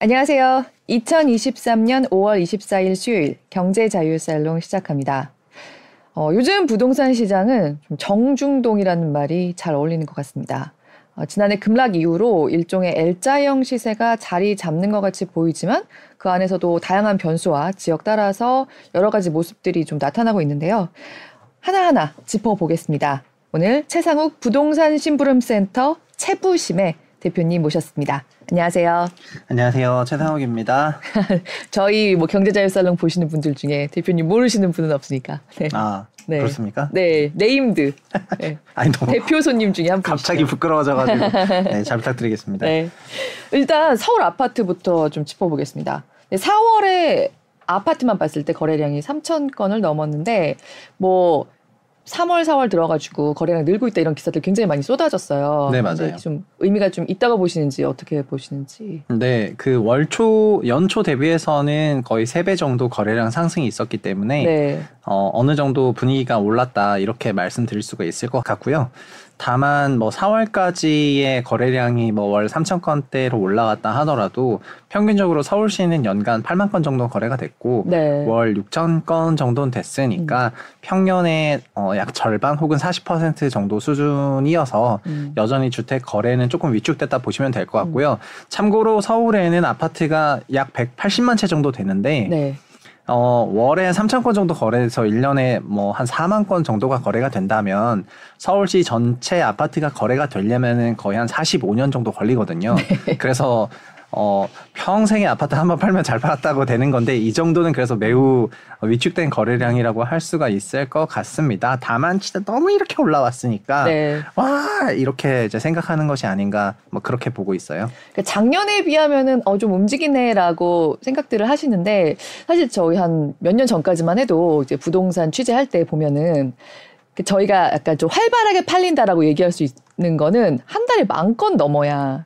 안녕하세요. 2023년 5월 24일 수요일 경제자유살롱 시작합니다. 어, 요즘 부동산 시장은 좀 정중동이라는 말이 잘 어울리는 것 같습니다. 어, 지난해 급락 이후로 일종의 L자형 시세가 자리 잡는 것 같이 보이지만 그 안에서도 다양한 변수와 지역 따라서 여러 가지 모습들이 좀 나타나고 있는데요. 하나하나 짚어보겠습니다. 오늘 최상욱 부동산 심부름센터 채부심의 대표님 모셨습니다. 안녕하세요. 안녕하세요. 채상욱입니다. 저희 뭐 경제자유살롱 보시는 분들 중에 대표님 모르시는 분은 없으니까. 네. 아, 네. 그렇습니까? 네, named. 네. 아니, 너무 대표 손님 중에 한 분. 갑자기 부끄러워져가지고. 네, 잘 부탁드리겠습니다. 네. 일단 서울 아파트부터 좀 짚어보겠습니다. 4월에 아파트만 봤을 때 거래량이 3천 건을 넘었는데 뭐 3월, 4월 들어가지고 거래량 늘고 있다 이런 기사들 굉장히 많이 쏟아졌어요. 네, 맞아요. 좀 의미가 좀 있다고 보시는지 어떻게 보시는지. 네, 그 월초, 연초 대비해서는 거의 3배 정도 거래량 상승이 있었기 때문에 네. 어, 어느 정도 분위기가 올랐다 이렇게 말씀드릴 수가 있을 것 같고요. 다만 뭐 4월까지의 거래량이 뭐 월 3천 건대로 올라갔다 하더라도 평균적으로 서울시는 연간 8만 건 정도 거래가 됐고 네. 월 6천 건 정도는 됐으니까 음. 평년의 어, 약 절반 혹은 40% 정도 수준이어서 음. 여전히 주택 거래는 조금 위축됐다 보시면 될 것 같고요. 음. 참고로 서울에는 아파트가 약 180만 채 정도 되는데 네. 어, 월에 3천 건 정도 거래해서 1년에 뭐한 4만 건 정도가 거래가 된다면 서울시 전체 아파트가 거래가 되려면은 거의 한 45년 정도 걸리거든요. 네. 그래서 어, 평생에 아파트 한 번 팔면 잘 팔았다고 되는 건데 이 정도는 그래서 매우 위축된 거래량이라고 할 수가 있을 것 같습니다. 다만 진짜 너무 이렇게 올라왔으니까 네. 와 이렇게 이제 생각하는 것이 아닌가 뭐 그렇게 보고 있어요. 그러니까 작년에 비하면은 어, 좀 움직이네라고 생각들을 하시는데 사실 저희 한 몇 년 전까지만 해도 이제 부동산 취재할 때 보면은 그 저희가 약간 좀 활발하게 팔린다라고 얘기할 수 있는 거는 한 달에 만 건 넘어야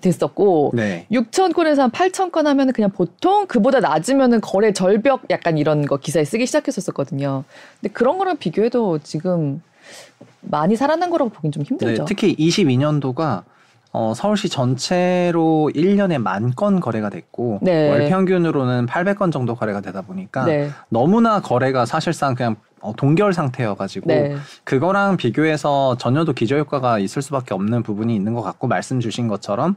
됐었고 네. 6천 건에서 한 8천 건 하면 그냥 보통 그보다 낮으면은 거래 절벽 약간 이런 거 기사에 쓰기 시작했었거든요. 근데 그런 거랑 비교해도 지금 많이 살아난 거라고 보긴 좀 힘들죠. 네, 특히 22년도가 어, 서울시 전체로 1년에 만 건 거래가 됐고 네. 월 평균으로는 800건 정도 거래가 되다 보니까 네. 너무나 거래가 사실상 그냥 어, 동결 상태여가지고 네. 그거랑 비교해서 전혀도 기저효과가 있을 수밖에 없는 부분이 있는 것 같고 말씀 주신 것처럼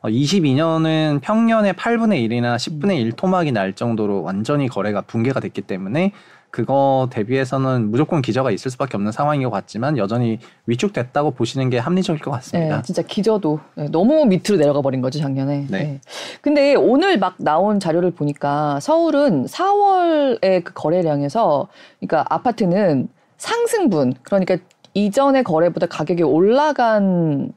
어, 22년은 평년의 8분의 1이나 10분의 1 토막이 날 정도로 완전히 거래가 붕괴가 됐기 때문에 그거 대비해서는 무조건 기저가 있을 수밖에 없는 상황인 것 같지만 여전히 위축됐다고 보시는 게 합리적일 것 같습니다. 네, 진짜 기저도 네, 너무 밑으로 내려가 버린 거죠 작년에. 네. 네. 근데 오늘 막 나온 자료를 보니까 서울은 4월의 그 거래량에서 그러니까 아파트는 상승분 그러니까 이전의 거래보다 가격이 올라간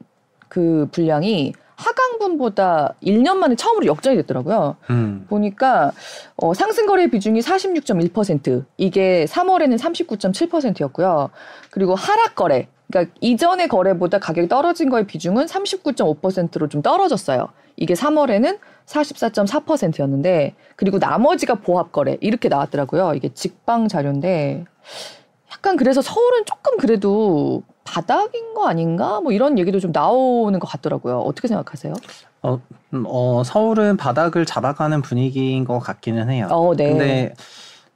그 분량이 하강분보다 1년 만에 처음으로 역전이 됐더라고요. 음. 보니까 어, 상승거래 비중이 46.1%, 이게 3월에는 39.7%였고요. 그리고 하락거래, 그러니까 이전의 거래보다 가격이 떨어진 거의 비중은 39.5%로 좀 떨어졌어요. 이게 3월에는 44.4%였는데, 그리고 나머지가 보합거래, 이렇게 나왔더라고요. 이게 직방 자료인데, 약간 그래서 서울은 조금 그래도 바닥인 거 아닌가? 뭐 이런 얘기도 좀 나오는 것 같더라고요. 어떻게 생각하세요? 어, 음, 어 서울은 바닥을 잡아가는 분위기인 것 같기는 해요. 어, 네. 근데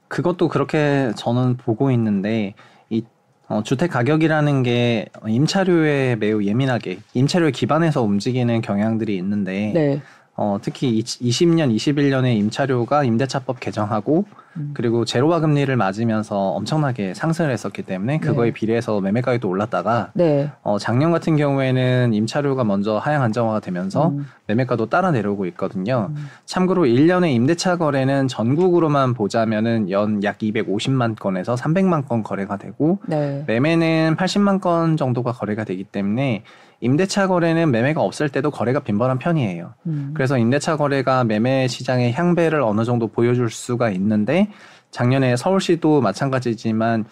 그것도 그렇게 저는 보고 있는데 이 어, 주택 가격이라는 게 임차료에 매우 예민하게 임차료에 기반해서 움직이는 경향들이 있는데 네. 어, 특히 20년, 21년에 임차료가 임대차법 개정하고 음. 그리고 제로화 금리를 맞으면서 엄청나게 상승을 했었기 때문에 그거에 네. 비례해서 매매 가격도 올랐다가 네. 어, 작년 같은 경우에는 임차료가 먼저 하향 안정화가 되면서 음. 매매가도 따라 내려오고 있거든요. 음. 참고로 1년에 임대차 거래는 전국으로만 보자면은 연 약 250만 건에서 300만 건 거래가 되고 네. 매매는 80만 건 정도가 거래가 되기 때문에 임대차 거래는 매매가 없을 때도 거래가 빈번한 편이에요. 음. 그래서 임대차 거래가 매매 시장의 향배를 어느 정도 보여줄 수가 있는데 작년에 서울시도 마찬가지지만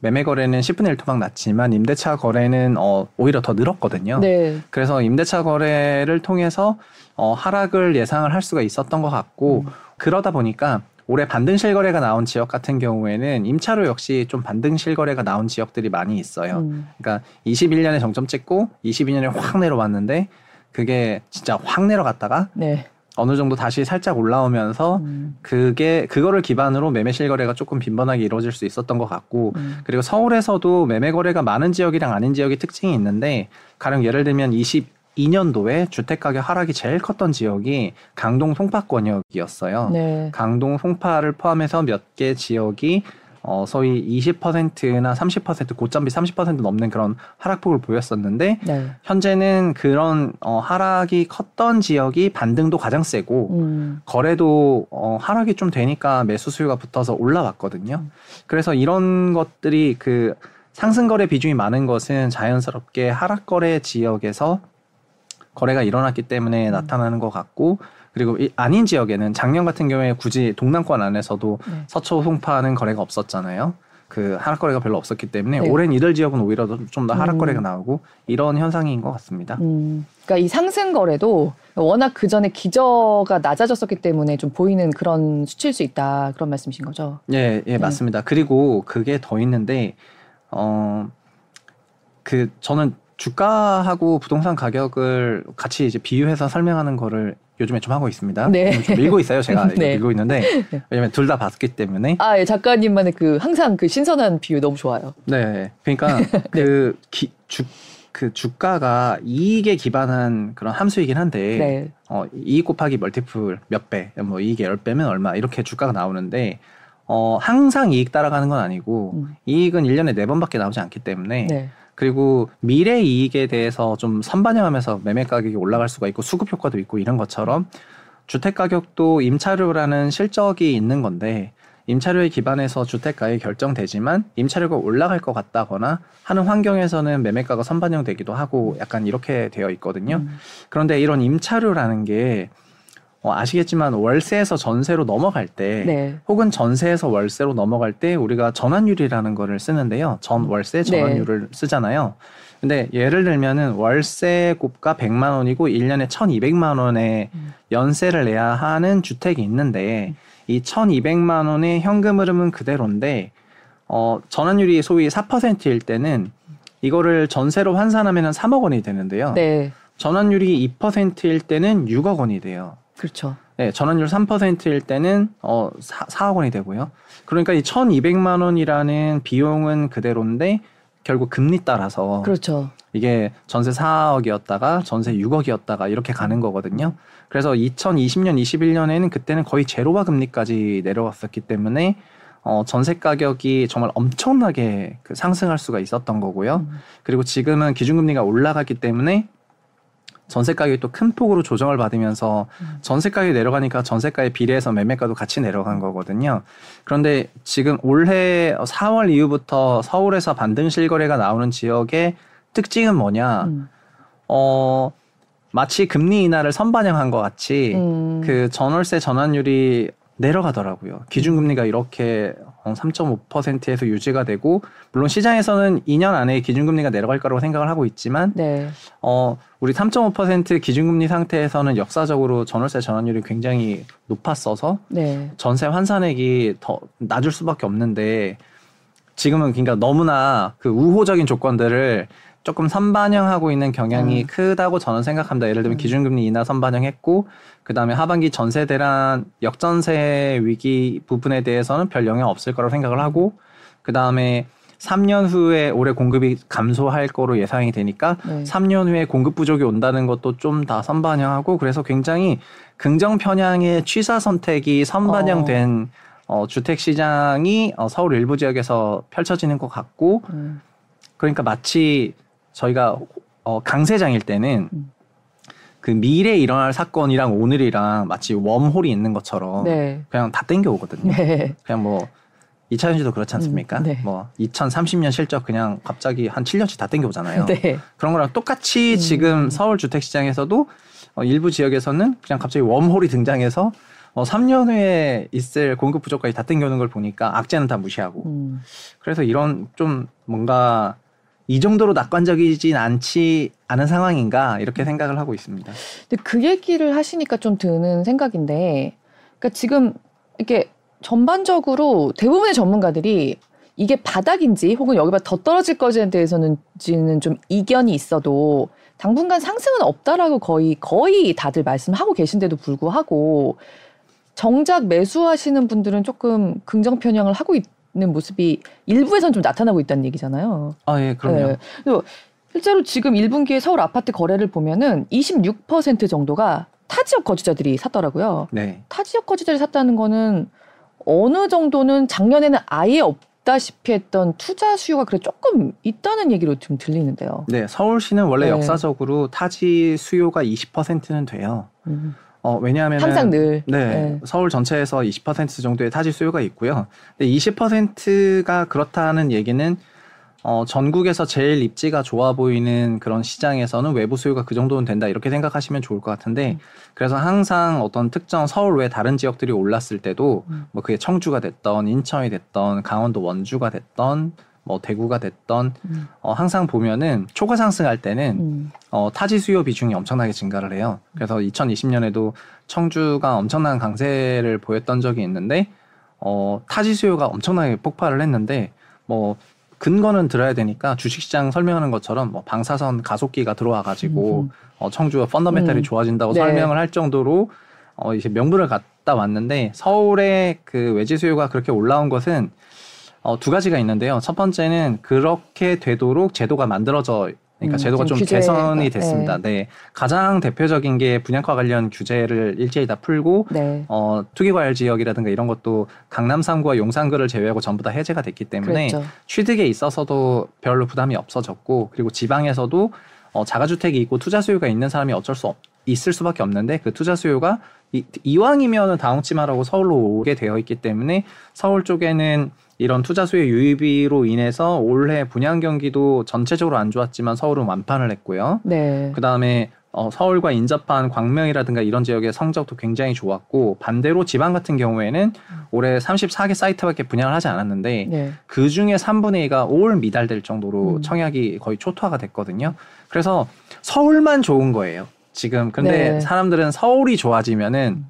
매매 거래는 10분의 1 토막 났지만 임대차 거래는 어, 오히려 더 늘었거든요. 네. 그래서 임대차 거래를 통해서 어, 하락을 예상을 할 수가 있었던 것 같고 음. 그러다 보니까 올해 반등 실거래가 나온 지역 같은 경우에는 임차료 역시 좀 반등 실거래가 나온 지역들이 많이 있어요. 음. 그러니까 21년에 정점 찍고 22년에 확 내려왔는데 그게 진짜 확 내려갔다가 네. 어느 정도 다시 살짝 올라오면서 음. 그게 그거를 기반으로 매매 실거래가 조금 빈번하게 이루어질 수 있었던 것 같고 음. 그리고 서울에서도 매매 거래가 많은 지역이랑 아닌 지역이 특징이 있는데 가령 예를 들면 22년도에 주택 가격 하락이 제일 컸던 지역이 강동 송파권역이었어요. 네. 강동 송파를 포함해서 몇 개 지역이 어, 소위 20%나 30% 고점비 30% 넘는 그런 하락폭을 보였었는데 네. 현재는 그런 어, 하락이 컸던 지역이 반등도 가장 세고 음. 거래도 어, 하락이 좀 되니까 매수 수요가 붙어서 올라왔거든요. 음. 그래서 이런 것들이 그 상승 거래 비중이 많은 것은 자연스럽게 하락 거래 지역에서 거래가 일어났기 때문에 음. 나타나는 것 같고 그리고 이 아닌 지역에는 작년 같은 경우에 굳이 동남권 안에서도 네. 서초 송파는 거래가 없었잖아요. 그 하락 거래가 별로 없었기 때문에 네. 올해는 이들 지역은 오히려 좀 더 하락 거래가 음. 나오고 이런 현상인 것 같습니다. 음. 그러니까 이 상승 거래도 워낙 그 전에 기저가 낮아졌었기 때문에 좀 보이는 그런 수치일 수 있다 그런 말씀이신 거죠? 예, 예 네. 맞습니다. 그리고 그게 더 있는데 어. 그 저는 주가하고 부동산 가격을 같이 이제 비유해서 설명하는 거를 요즘에 좀 하고 있습니다. 네. 좀 밀고 있어요. 제가 네. 밀고 있는데 네. 왜냐면 둘 다 봤기 때문에. 아, 예, 작가님만의 그 항상 그 신선한 비유 너무 좋아요. 네. 그러니까 네. 그 기, 주, 그 주가가 이익에 기반한 그런 함수이긴 한데 네. 어, 이익 곱하기 멀티플 몇 배, 뭐 이익의 열 배면 얼마 이렇게 주가가 나오는데 어, 항상 이익 따라가는 건 아니고 음. 이익은 1년에 4번밖에 나오지 않기 때문에 네. 그리고 미래 이익에 대해서 좀 선반영하면서 매매 가격이 올라갈 수가 있고 수급 효과도 있고 이런 것처럼 주택 가격도 임차료라는 실적이 있는 건데 임차료에 기반해서 주택 가격이 결정되지만 임차료가 올라갈 것 같다거나 하는 환경에서는 매매가가 선반영되기도 하고 약간 이렇게 되어 있거든요. 음. 그런데 이런 임차료라는 게 어, 아시겠지만 월세에서 전세로 넘어갈 때 네. 혹은 전세에서 월세로 넘어갈 때 우리가 전환율이라는 거를 쓰는데요. 전 월세 네. 전환율을 네. 쓰잖아요. 근데 예를 들면은 월세 곱가 100만 원이고 1년에 1,200만 원의 음. 연세를 내야 하는 주택이 있는데 이 1,200만 원의 현금 흐름은 그대로인데 어 전환율이 소위 4%일 때는 이거를 전세로 환산하면 은 3억 원이 되는데요. 네. 전환율이 2%일 때는 6억 원이 돼요. 그렇죠. 네, 전환율 3%일 때는 어 4, 4억 원이 되고요. 그러니까 이 1,200만 원이라는 비용은 그대로인데 결국 금리 따라서 그렇죠. 이게 전세 4억이었다가 전세 6억이었다가 이렇게 가는 거거든요. 그래서 2020년, 21년에는 그때는 거의 제로화 금리까지 내려왔었기 때문에 어, 전세 가격이 정말 엄청나게 그 상승할 수가 있었던 거고요. 음. 그리고 지금은 기준금리가 올라갔기 때문에 전세 가격이 또 큰 폭으로 조정을 받으면서 음. 전세 가격이 내려가니까 전세가에 비례해서 매매가도 같이 내려간 거거든요. 그런데 지금 올해 4월 이후부터 서울에서 반등 실거래가 나오는 지역의 특징은 뭐냐? 음. 어 마치 금리 인하를 선반영한 것 같이 음. 그 전월세 전환율이 내려가더라고요. 기준금리가 이렇게 3.5%에서 유지가 되고 물론 시장에서는 2년 안에 기준금리가 내려갈 거라고 생각을 하고 있지만 네. 어 우리 3.5% 기준금리 상태에서는 역사적으로 전월세 전환율이 굉장히 높았어서 네. 전세 환산액이 더 낮을 수밖에 없는데 지금은 그러니까 너무나 그 우호적인 조건들을 조금 선반영하고 있는 경향이 음. 크다고 저는 생각합니다. 예를 들면 음. 기준금리 인하 선반영했고 그 다음에 하반기 전세 대란 역전세 위기 부분에 대해서는 별 영향 없을 거라고 생각을 하고 그 다음에 3년 후에 올해 공급이 감소할 거로 예상이 되니까 네. 3년 후에 공급 부족이 온다는 것도 좀 다 선반영하고 그래서 굉장히 긍정 편향의 취사 선택이 선반영된 어. 어, 주택 시장이 어, 서울 일부 지역에서 펼쳐지는 것 같고 음. 그러니까 마치 저희가 어, 강세장일 때는 음. 그 미래에 일어날 사건이랑 오늘이랑 마치 웜홀이 있는 것처럼 네. 그냥 다 땡겨 오거든요. 네. 그냥 뭐 이차 전지도 그렇지 않습니까? 음, 네. 뭐 2030년 실적 그냥 갑자기 한 7년치 다 땡겨 오잖아요. 네. 그런 거랑 똑같이 음. 지금 서울 주택 시장에서도 어, 일부 지역에서는 그냥 갑자기 웜홀이 등장해서 어, 3년 후에 있을 공급 부족까지 다 땡겨오는 걸 보니까 악재는 다 무시하고 음. 그래서 이런 좀 뭔가 이 정도로 낙관적이진 않지 않은 상황인가 이렇게 생각을 하고 있습니다. 근데 그 얘기를 하시니까 좀 드는 생각인데, 그러니까 지금 이렇게 전반적으로 대부분의 전문가들이 이게 바닥인지 혹은 여기보다 더 떨어질 것에 대해서는 좀 이견이 있어도 당분간 상승은 없다라고 거의 거의 다들 말씀하고 계신데도 불구하고 정작 매수하시는 분들은 조금 긍정 편향을 하고 있 는 모습이 일부에선 좀 나타나고 있다는 얘기잖아요. 아, 예, 그럼요. 네. 실제로 지금 1분기에 서울 아파트 거래를 보면은 26% 정도가 타 지역 거주자들이 샀더라고요. 네. 타 지역 거주자들이 샀다는 거는 어느 정도는 작년에는 아예 없다시피 했던 투자 수요가 그래 조금 있다는 얘기로 좀 들리는데요. 네, 서울시는 원래 네. 역사적으로 타지 수요가 20%는 돼요. 음. 어, 왜냐하면 항상 늘 네, 네, 서울 전체에서 20% 정도의 타지 수요가 있고요. 근데 20%가 그렇다는 얘기는 어, 전국에서 제일 입지가 좋아 보이는 그런 시장에서는 외부 수요가 그 정도는 된다 이렇게 생각하시면 좋을 것 같은데 음. 그래서 항상 어떤 특정 서울 외 다른 지역들이 올랐을 때도 음. 뭐 그게 청주가 됐던 인천이 됐던 강원도 원주가 됐던 뭐 대구가 됐던 음. 어, 항상 보면은 초과 상승할 때는 음. 어, 타지 수요 비중이 엄청나게 증가를 해요. 그래서 2020년에도 청주가 엄청난 강세를 보였던 적이 있는데 어, 타지 수요가 엄청나게 폭발을 했는데 뭐 근거는 들어야 되니까 주식시장 설명하는 것처럼 뭐 방사선 가속기가 들어와 가지고 음. 어, 청주가 펀더멘탈이 음. 좋아진다고 네. 설명을 할 정도로 어, 이제 명분을 갖다 왔는데 서울의 그 외지 수요가 그렇게 올라온 것은 어, 두 가지가 있는데요. 첫 번째는 그렇게 되도록 제도가 만들어져 그러니까 음, 제도가 좀 규제, 개선이 됐습니다. 네. 네. 가장 대표적인 게 분양가 관련 규제를 일제히 다 풀고 네. 어, 투기과열 지역이라든가 이런 것도 강남 3구와 용산구를 제외하고 전부 다 해제가 됐기 때문에 그렇죠. 취득에 있어서도 별로 부담이 없어졌고 그리고 지방에서도 어, 자가주택이 있고 투자 수요가 있는 사람이 어쩔 수 없, 있을 수밖에 없는데 그 투자 수요가 이, 이왕이면은 다홍치마라고 서울로 오게 되어 있기 때문에 서울 쪽에는 이런 투자 수요 유입으로 인해서 올해 분양 경기도 전체적으로 안 좋았지만 서울은 완판을 했고요. 네. 그 다음에 어, 서울과 인접한 광명이라든가 이런 지역의 성적도 굉장히 좋았고 반대로 지방 같은 경우에는 올해 34개 사이트밖에 분양을 하지 않았는데 네. 그 중에 3분의 2가 올 미달될 정도로 음. 청약이 거의 초토화가 됐거든요. 그래서 서울만 좋은 거예요. 지금 근데 네. 사람들은 서울이 좋아지면은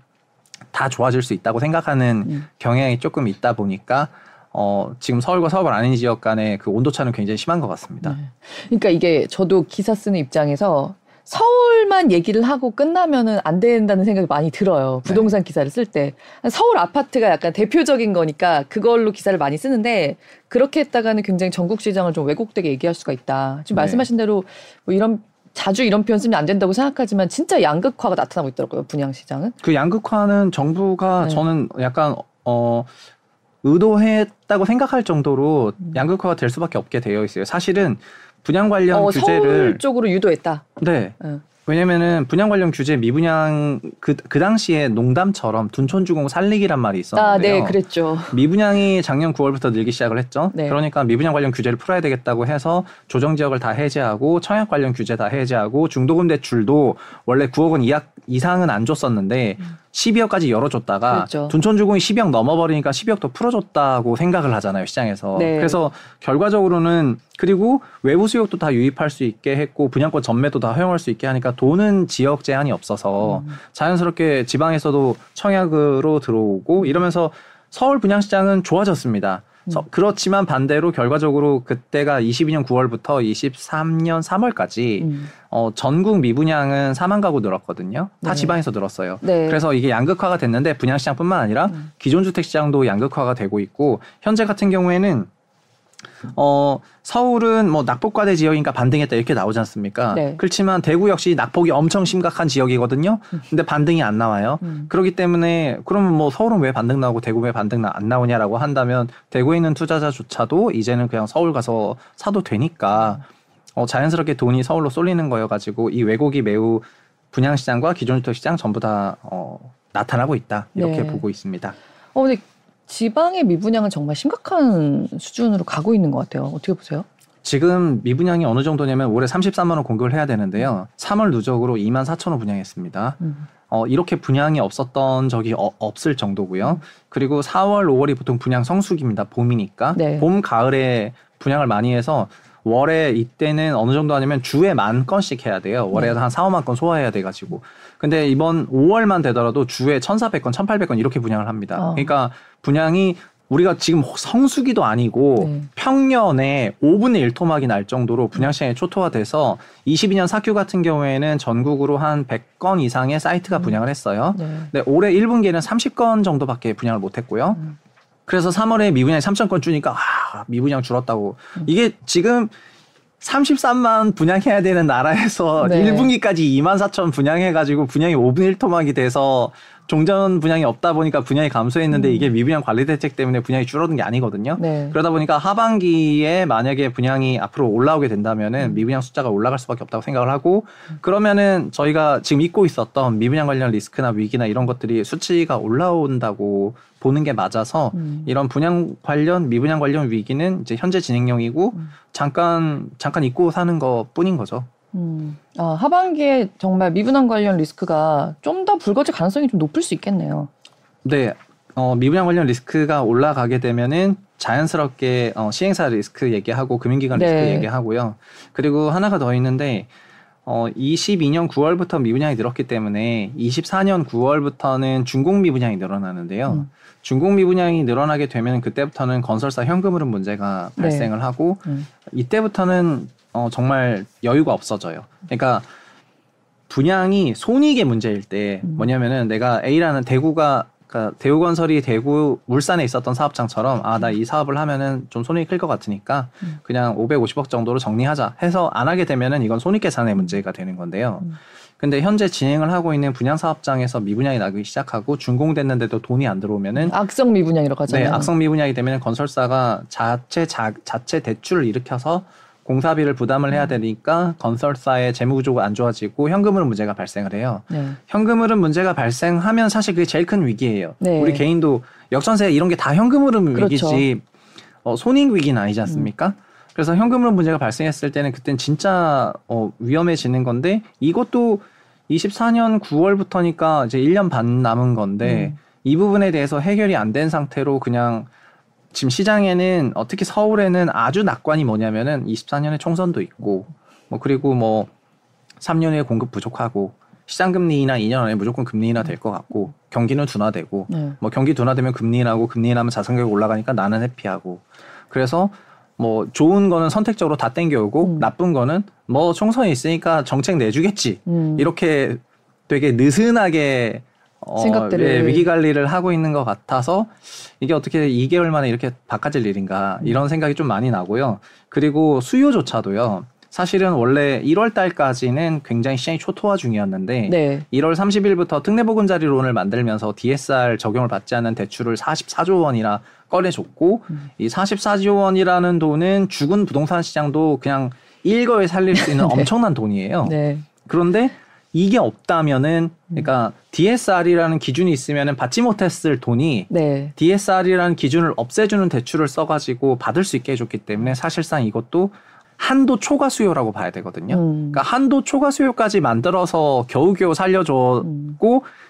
다 좋아질 수 있다고 생각하는 음. 경향이 조금 있다 보니까 어, 지금 서울과 서울 아닌 지역 간의 그 온도 차는 굉장히 심한 것 같습니다. 네. 그러니까 이게 저도 기사 쓰는 입장에서 서울만 얘기를 하고 끝나면은 안 된다는 생각이 많이 들어요. 네. 부동산 네. 기사를 쓸 때. 서울 아파트가 약간 대표적인 거니까 그걸로 기사를 많이 쓰는데 그렇게 했다가는 굉장히 전국 시장을 좀 왜곡되게 얘기할 수가 있다. 지금 네. 말씀하신 대로 뭐 이런 자주 이런 표현 쓰면 안 된다고 생각하지만 진짜 양극화가 나타나고 있더라고요. 분양 시장은. 그 양극화는 정부가 네. 저는 약간 어 의도했다고 생각할 정도로 음. 양극화가 될 수밖에 없게 되어 있어요. 사실은 분양 관련 어, 규제를 서울 쪽으로 유도했다. 네. 네. 왜냐면은 분양 관련 규제 미분양 그, 그 당시에 농담처럼 둔촌주공 살리기란 말이 있었는데요. 아, 네, 그랬죠. 미분양이 작년 9월부터 늘기 시작을 했죠. 네. 그러니까 미분양 관련 규제를 풀어야 되겠다고 해서 조정 지역을 다 해제하고 청약 관련 규제 다 해제하고 중도금 대출도 원래 9억 원 이하, 이상은 안 줬었는데 음. 12억까지 열어줬다가 그렇죠. 둔촌주공이 12억 넘어버리니까 12억 더 풀어줬다고 생각을 하잖아요 시장에서. 네. 그래서 결과적으로는 그리고 외부 수요도 다 유입할 수 있게 했고 분양권 전매도 다 허용할 수 있게 하니까 돈은 지역 제한이 없어서 음. 자연스럽게 지방에서도 청약으로 들어오고 이러면서 서울 분양시장은 좋아졌습니다. 음. 그렇지만 반대로 결과적으로 그때가 22년 9월부터 23년 3월까지 음. 어, 전국 미분양은 4만 가구 늘었거든요. 다 네. 지방에서 늘었어요. 네. 그래서 이게 양극화가 됐는데 분양 시장뿐만 아니라 음. 기존 주택 시장도 양극화가 되고 있고 현재 같은 경우에는 어, 서울은 뭐 낙폭과대 지역이니까 반등했다 이렇게 나오지 않습니까? 네. 그렇지만 대구 역시 낙폭이 엄청 심각한 지역이거든요. 음. 근데 반등이 안 나와요. 음. 그렇기 때문에 그러면 뭐 서울은 왜 반등 나오고 대구 왜 반등 안 나오냐라고 한다면 대구에 있는 투자자조차도 이제는 그냥 서울 가서 사도 되니까 어, 자연스럽게 돈이 서울로 쏠리는 거여가지고 이 왜곡이 매우 분양시장과 기존 주택시장 전부 다 어, 나타나고 있다 이렇게 네. 보고 있습니다. 어, 근데 지방의 미분양은 정말 심각한 수준으로 가고 있는 것 같아요. 어떻게 보세요? 지금 미분양이 어느 정도냐면 올해 33만 원 공급을 해야 되는데요. 3월 누적으로 2만 4천 원 분양했습니다. 음. 어, 이렇게 분양이 없었던 적이 어, 없을 정도고요. 그리고 4월, 5월이 보통 분양 성수기입니다. 봄이니까. 네. 봄, 가을에 분양을 많이 해서 월에 이때는 어느 정도 하냐면 주에 만 건씩 해야 돼요. 월에 네. 한 4, 5만 건 소화해야 돼 가지고. 근데 이번 5월만 되더라도 주에 1,400건, 1,800건 이렇게 분양을 합니다. 어. 그러니까 분양이 우리가 지금 성수기도 아니고 네. 평년에 5분의 1 토막이 날 정도로 분양시장이 초토화돼서 22년 사규 같은 경우에는 전국으로 한 100건 이상의 사이트가 음. 분양을 했어요. 네. 근데 올해 1분기에는 30건 정도밖에 분양을 못했고요. 음. 그래서 3월에 미분양이 3천 건 주니까 아, 미분양 줄었다고. 음. 이게 지금 33만 분양해야 되는 나라에서 네. 1분기까지 2만 4천 분양해가지고 분양이 5분의 1 토막이 돼서 종전 분양이 없다 보니까 분양이 감소했는데 음. 이게 미분양 관리 대책 때문에 분양이 줄어든 게 아니거든요. 네. 그러다 보니까 하반기에 만약에 분양이 앞으로 올라오게 된다면은 음. 미분양 숫자가 올라갈 수밖에 없다고 생각을 하고 그러면은 저희가 지금 잊고 있었던 미분양 관련 리스크나 위기나 이런 것들이 수치가 올라온다고 보는 게 맞아서 음. 이런 분양 관련 미분양 관련 위기는 이제 현재 진행형이고 음. 잠깐 잠깐 잊고 사는 것 뿐인 거죠. 음. 아, 하반기에 정말 미분양 관련 리스크가 좀 더 불거질 가능성이 좀 높을 수 있겠네요. 네. 어, 미분양 관련 리스크가 올라가게 되면은 자연스럽게 어, 시행사 리스크 얘기하고 금융기관 리스크 네. 얘기하고요. 그리고 하나가 더 있는데 어, 22년 9월부터 미분양이 늘었기 때문에 24년 9월부터는 중공 미분양이 늘어나는데요. 음. 중공 미분양이 늘어나게 되면 그때부터는 건설사 현금 흐름 문제가 네. 발생을 하고 음. 이때부터는 어, 정말 여유가 없어져요. 그러니까 분양이 손익의 문제일 때 음. 뭐냐면은 내가 A라는 대구가 그러니까 대우건설이 대구 울산에 있었던 사업장처럼 아 나 이 사업을 하면은 좀 손익이 클 것 같으니까 음. 그냥 550억 정도로 정리하자 해서 안 하게 되면은 이건 손익 계산의 문제가 되는 건데요. 음. 근데 현재 진행을 하고 있는 분양 사업장에서 미분양이 나기 시작하고 준공됐는데도 돈이 안 들어오면은 악성 미분양이라고 하잖아요. 네, 악성 미분양이 되면 건설사가 자체 자, 자체 대출을 일으켜서 공사비를 부담을 해야 음. 되니까 건설사의 재무 구조가 안 좋아지고 현금 흐름 문제가 발생을 해요. 네. 현금 흐름 문제가 발생하면 사실 그게 제일 큰 위기예요. 네. 우리 개인도 역전세 이런 게 다 현금 흐름 그렇죠. 위기지 어, 손익 위기는 아니지 않습니까? 음. 그래서 현금 흐름 문제가 발생했을 때는 그땐 진짜 어, 위험해지는 건데 이것도 24년 9월부터니까 이제 1년 반 남은 건데 음. 이 부분에 대해서 해결이 안 된 상태로 그냥 지금 시장에는 어, 특히 서울에는 아주 낙관이 뭐냐면은 24년에 총선도 있고 뭐 그리고 뭐 3년 후에 공급 부족하고 시장 금리 인하 2년 안에 무조건 금리 인하 될 것 같고 경기는 둔화되고 네. 뭐 경기 둔화되면 금리 인하고 금리 인하면 자산 가격 올라가니까 나는 해피하고 그래서 뭐 좋은 거는 선택적으로 다 땡겨오고 음. 나쁜 거는 뭐 총선이 있으니까 정책 내주겠지 음. 이렇게 되게 느슨하게 어, 생각들을 예, 위기 관리를 하고 있는 것 같아서 이게 어떻게 2개월 만에 이렇게 바꿔질 일인가 이런 생각이 좀 많이 나고요. 그리고 수요조차도요. 사실은 원래 1월 달까지는 굉장히 시장이 초토화 중이었는데 네. 1월 30일부터 특례보금자리론을 만들면서 DSR 적용을 받지 않는 대출을 44조 원이나 꺼내줬고 음. 이 44조 원이라는 돈은 죽은 부동산 시장도 그냥 일거에 살릴 수 있는 네. 엄청난 돈이에요. 네. 그런데 이게 없다면은 그러니까 DSR이라는 기준이 있으면은 받지 못했을 돈이 네. DSR이라는 기준을 없애주는 대출을 써가지고 받을 수 있게 해줬기 때문에 사실상 이것도 한도 초과 수요라고 봐야 되거든요. 음. 그러니까 한도 초과 수요까지 만들어서 겨우겨우 살려줬고 음.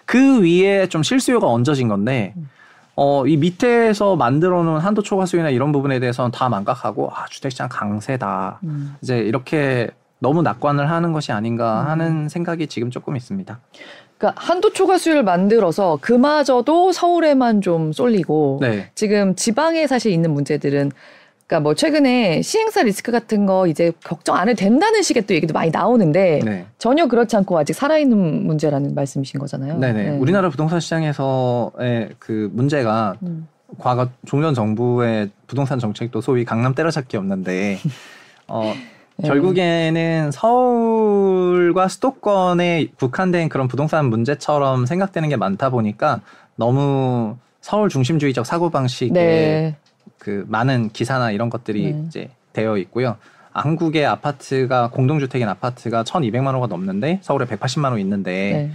그 위에 좀 실수요가 얹어진 건데 음. 어, 이 밑에서 만들어 놓은 한도 초과 수요나 이런 부분에 대해서는 다 망각하고 아, 주택시장 강세다. 음. 이제 이렇게 너무 낙관을 하는 것이 아닌가 음. 하는 생각이 지금 조금 있습니다. 그러니까 한도 초과 수요를 만들어서 그마저도 서울에만 좀 쏠리고 네. 지금 지방에 사실 있는 문제들은 그러니까 뭐 최근에 시행사 리스크 같은 거 이제 걱정 안 해도 된다는 식의 또 얘기도 많이 나오는데 네. 전혀 그렇지 않고 아직 살아있는 문제라는 말씀이신 거잖아요. 네네. 네. 우리나라 부동산 시장에서의 그 문제가 음. 과거 종전 정부의 부동산 정책도 소위 강남 때려잡기였는데 어 네. 결국에는 서울과 수도권에 국한된 그런 부동산 문제처럼 생각되는 게 많다 보니까 너무 서울 중심주의적 사고 방식에 네. 그 많은 기사나 이런 것들이 네. 이제 되어 있고요. 한국의 아파트가 공동주택인 아파트가 1,200만 호가 넘는데 서울에 180만 호 있는데 네.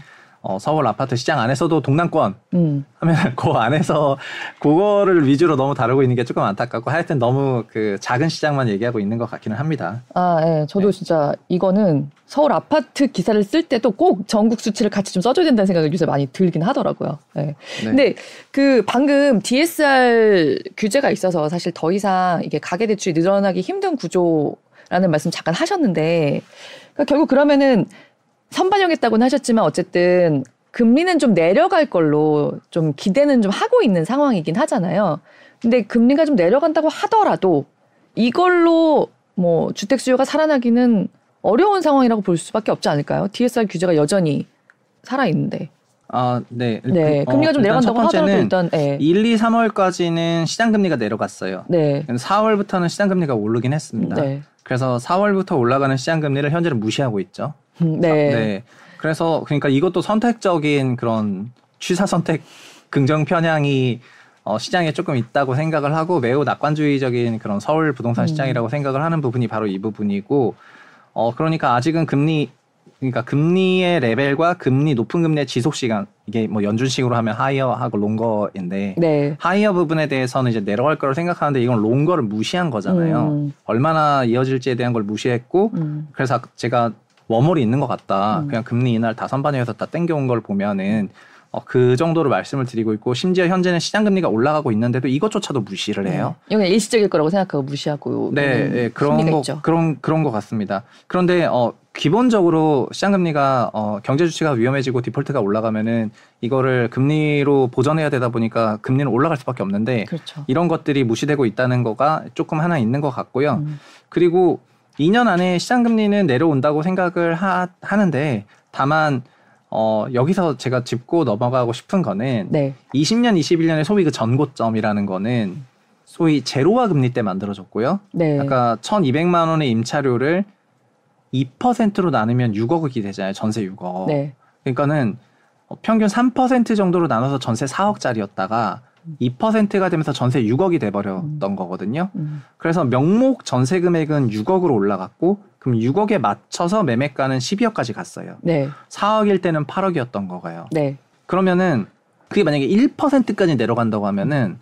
어, 서울 아파트 시장 안에서도 동남권 음. 하면 그 안에서 그거를 위주로 너무 다루고 있는 게 조금 안타깝고 하여튼 너무 그 작은 시장만 얘기하고 있는 것 같기는 합니다. 아, 예. 네. 저도 네. 진짜 이거는 서울 아파트 기사를 쓸 때도 꼭 전국 수치를 같이 좀 써줘야 된다는 생각이 요새 많이 들긴 하더라고요. 네. 네. 근데 그 방금 DSR 규제가 있어서 사실 더 이상 이게 가계대출이 늘어나기 힘든 구조 라는 말씀 잠깐 하셨는데 그러니까 결국 그러면은 선반영했다고는 하셨지만 어쨌든 금리는 좀 내려갈 걸로 좀 기대는 좀 하고 있는 상황이긴 하잖아요. 근데 금리가 좀 내려간다고 하더라도 이걸로 뭐 주택 수요가 살아나기는 어려운 상황이라고 볼 수밖에 없지 않을까요? DSR 규제가 여전히 살아 있는데. 아, 네. 네. 그, 금리가 어, 좀 내려간다고 하더라도 일단 네. 1, 2, 3월까지는 시장 금리가 내려갔어요. 네. 4월부터는 시장 금리가 오르긴 했습니다. 네. 그래서 4월부터 올라가는 시장 금리를 현재는 무시하고 있죠. 음, 네. 네. 그래서 그러니까 이것도 선택적인 그런 취사 선택 긍정 편향이 어, 시장에 조금 있다고 생각을 하고 매우 낙관주의적인 그런 서울 부동산 음. 시장이라고 생각을 하는 부분이 바로 이 부분이고 어 그러니까 아직은 금리 그러니까 금리의 레벨과 금리 높은 금리의 지속 시간 이게 뭐 연준식으로 하면 higher하고 longer인데 네. 하이어 부분에 대해서는 이제 내려갈 거라고 생각하는데 이건 longer를 무시한 거잖아요. 음. 얼마나 이어질지에 대한 걸 무시했고 음. 그래서 제가 워몰이 있는 것 같다. 음. 그냥 금리 이날 다 선반영해서 다 땡겨온 걸 보면은 어, 그 정도로 말씀을 드리고 있고 심지어 현재는 시장 금리가 올라가고 있는데도 이것조차도 무시를 네. 해요. 네. 이건 일시적일 거라고 생각하고 무시하고 네, 네 그런 거 있죠. 그런 그런 것 같습니다. 그런데 어 기본적으로 시장 금리가 어 경제 주체가 위험해지고 디폴트가 올라가면은 이거를 금리로 보전해야 되다 보니까 금리는 올라갈 수밖에 없는데 그렇죠. 이런 것들이 무시되고 있다는 거가 조금 하나 있는 것 같고요. 음. 그리고 2년 안에 시장 금리는 내려온다고 생각을 하, 하는데 다만 어, 여기서 제가 짚고 넘어가고 싶은 거는 네. 20년, 21년의 소위 그 전고점이라는 거는 소위 제로화 금리 때 만들어졌고요. 네. 아까 1,200만 원의 임차료를 2%로 나누면 6억이 되잖아요. 전세 6억. 네. 그러니까는 평균 3% 정도로 나눠서 전세 4억짜리였다가 2%가 되면서 전세 6억이 돼버렸던 음. 거거든요. 음. 그래서 명목 전세 금액은 6억으로 올라갔고 그럼 6억에 맞춰서 매매가는 12억까지 갔어요. 네. 4억일 때는 8억이었던 거가요. 네. 그러면은 그게 만약에 1%까지 내려간다고 하면은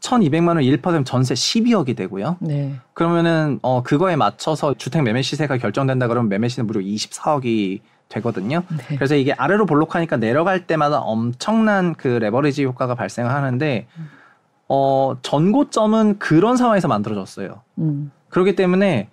1,200만 원 1% 전세 12억이 되고요. 네. 그러면은 어 그거에 맞춰서 주택 매매 시세가 결정된다 그러면 매매 시세 무려 24억이 되거든요. 네. 그래서 이게 아래로 볼록하니까 내려갈 때마다 엄청난 그 레버리지 효과가 발생을 하는데 어 전고점은 그런 상황에서 만들어졌어요. 음. 그렇기 때문에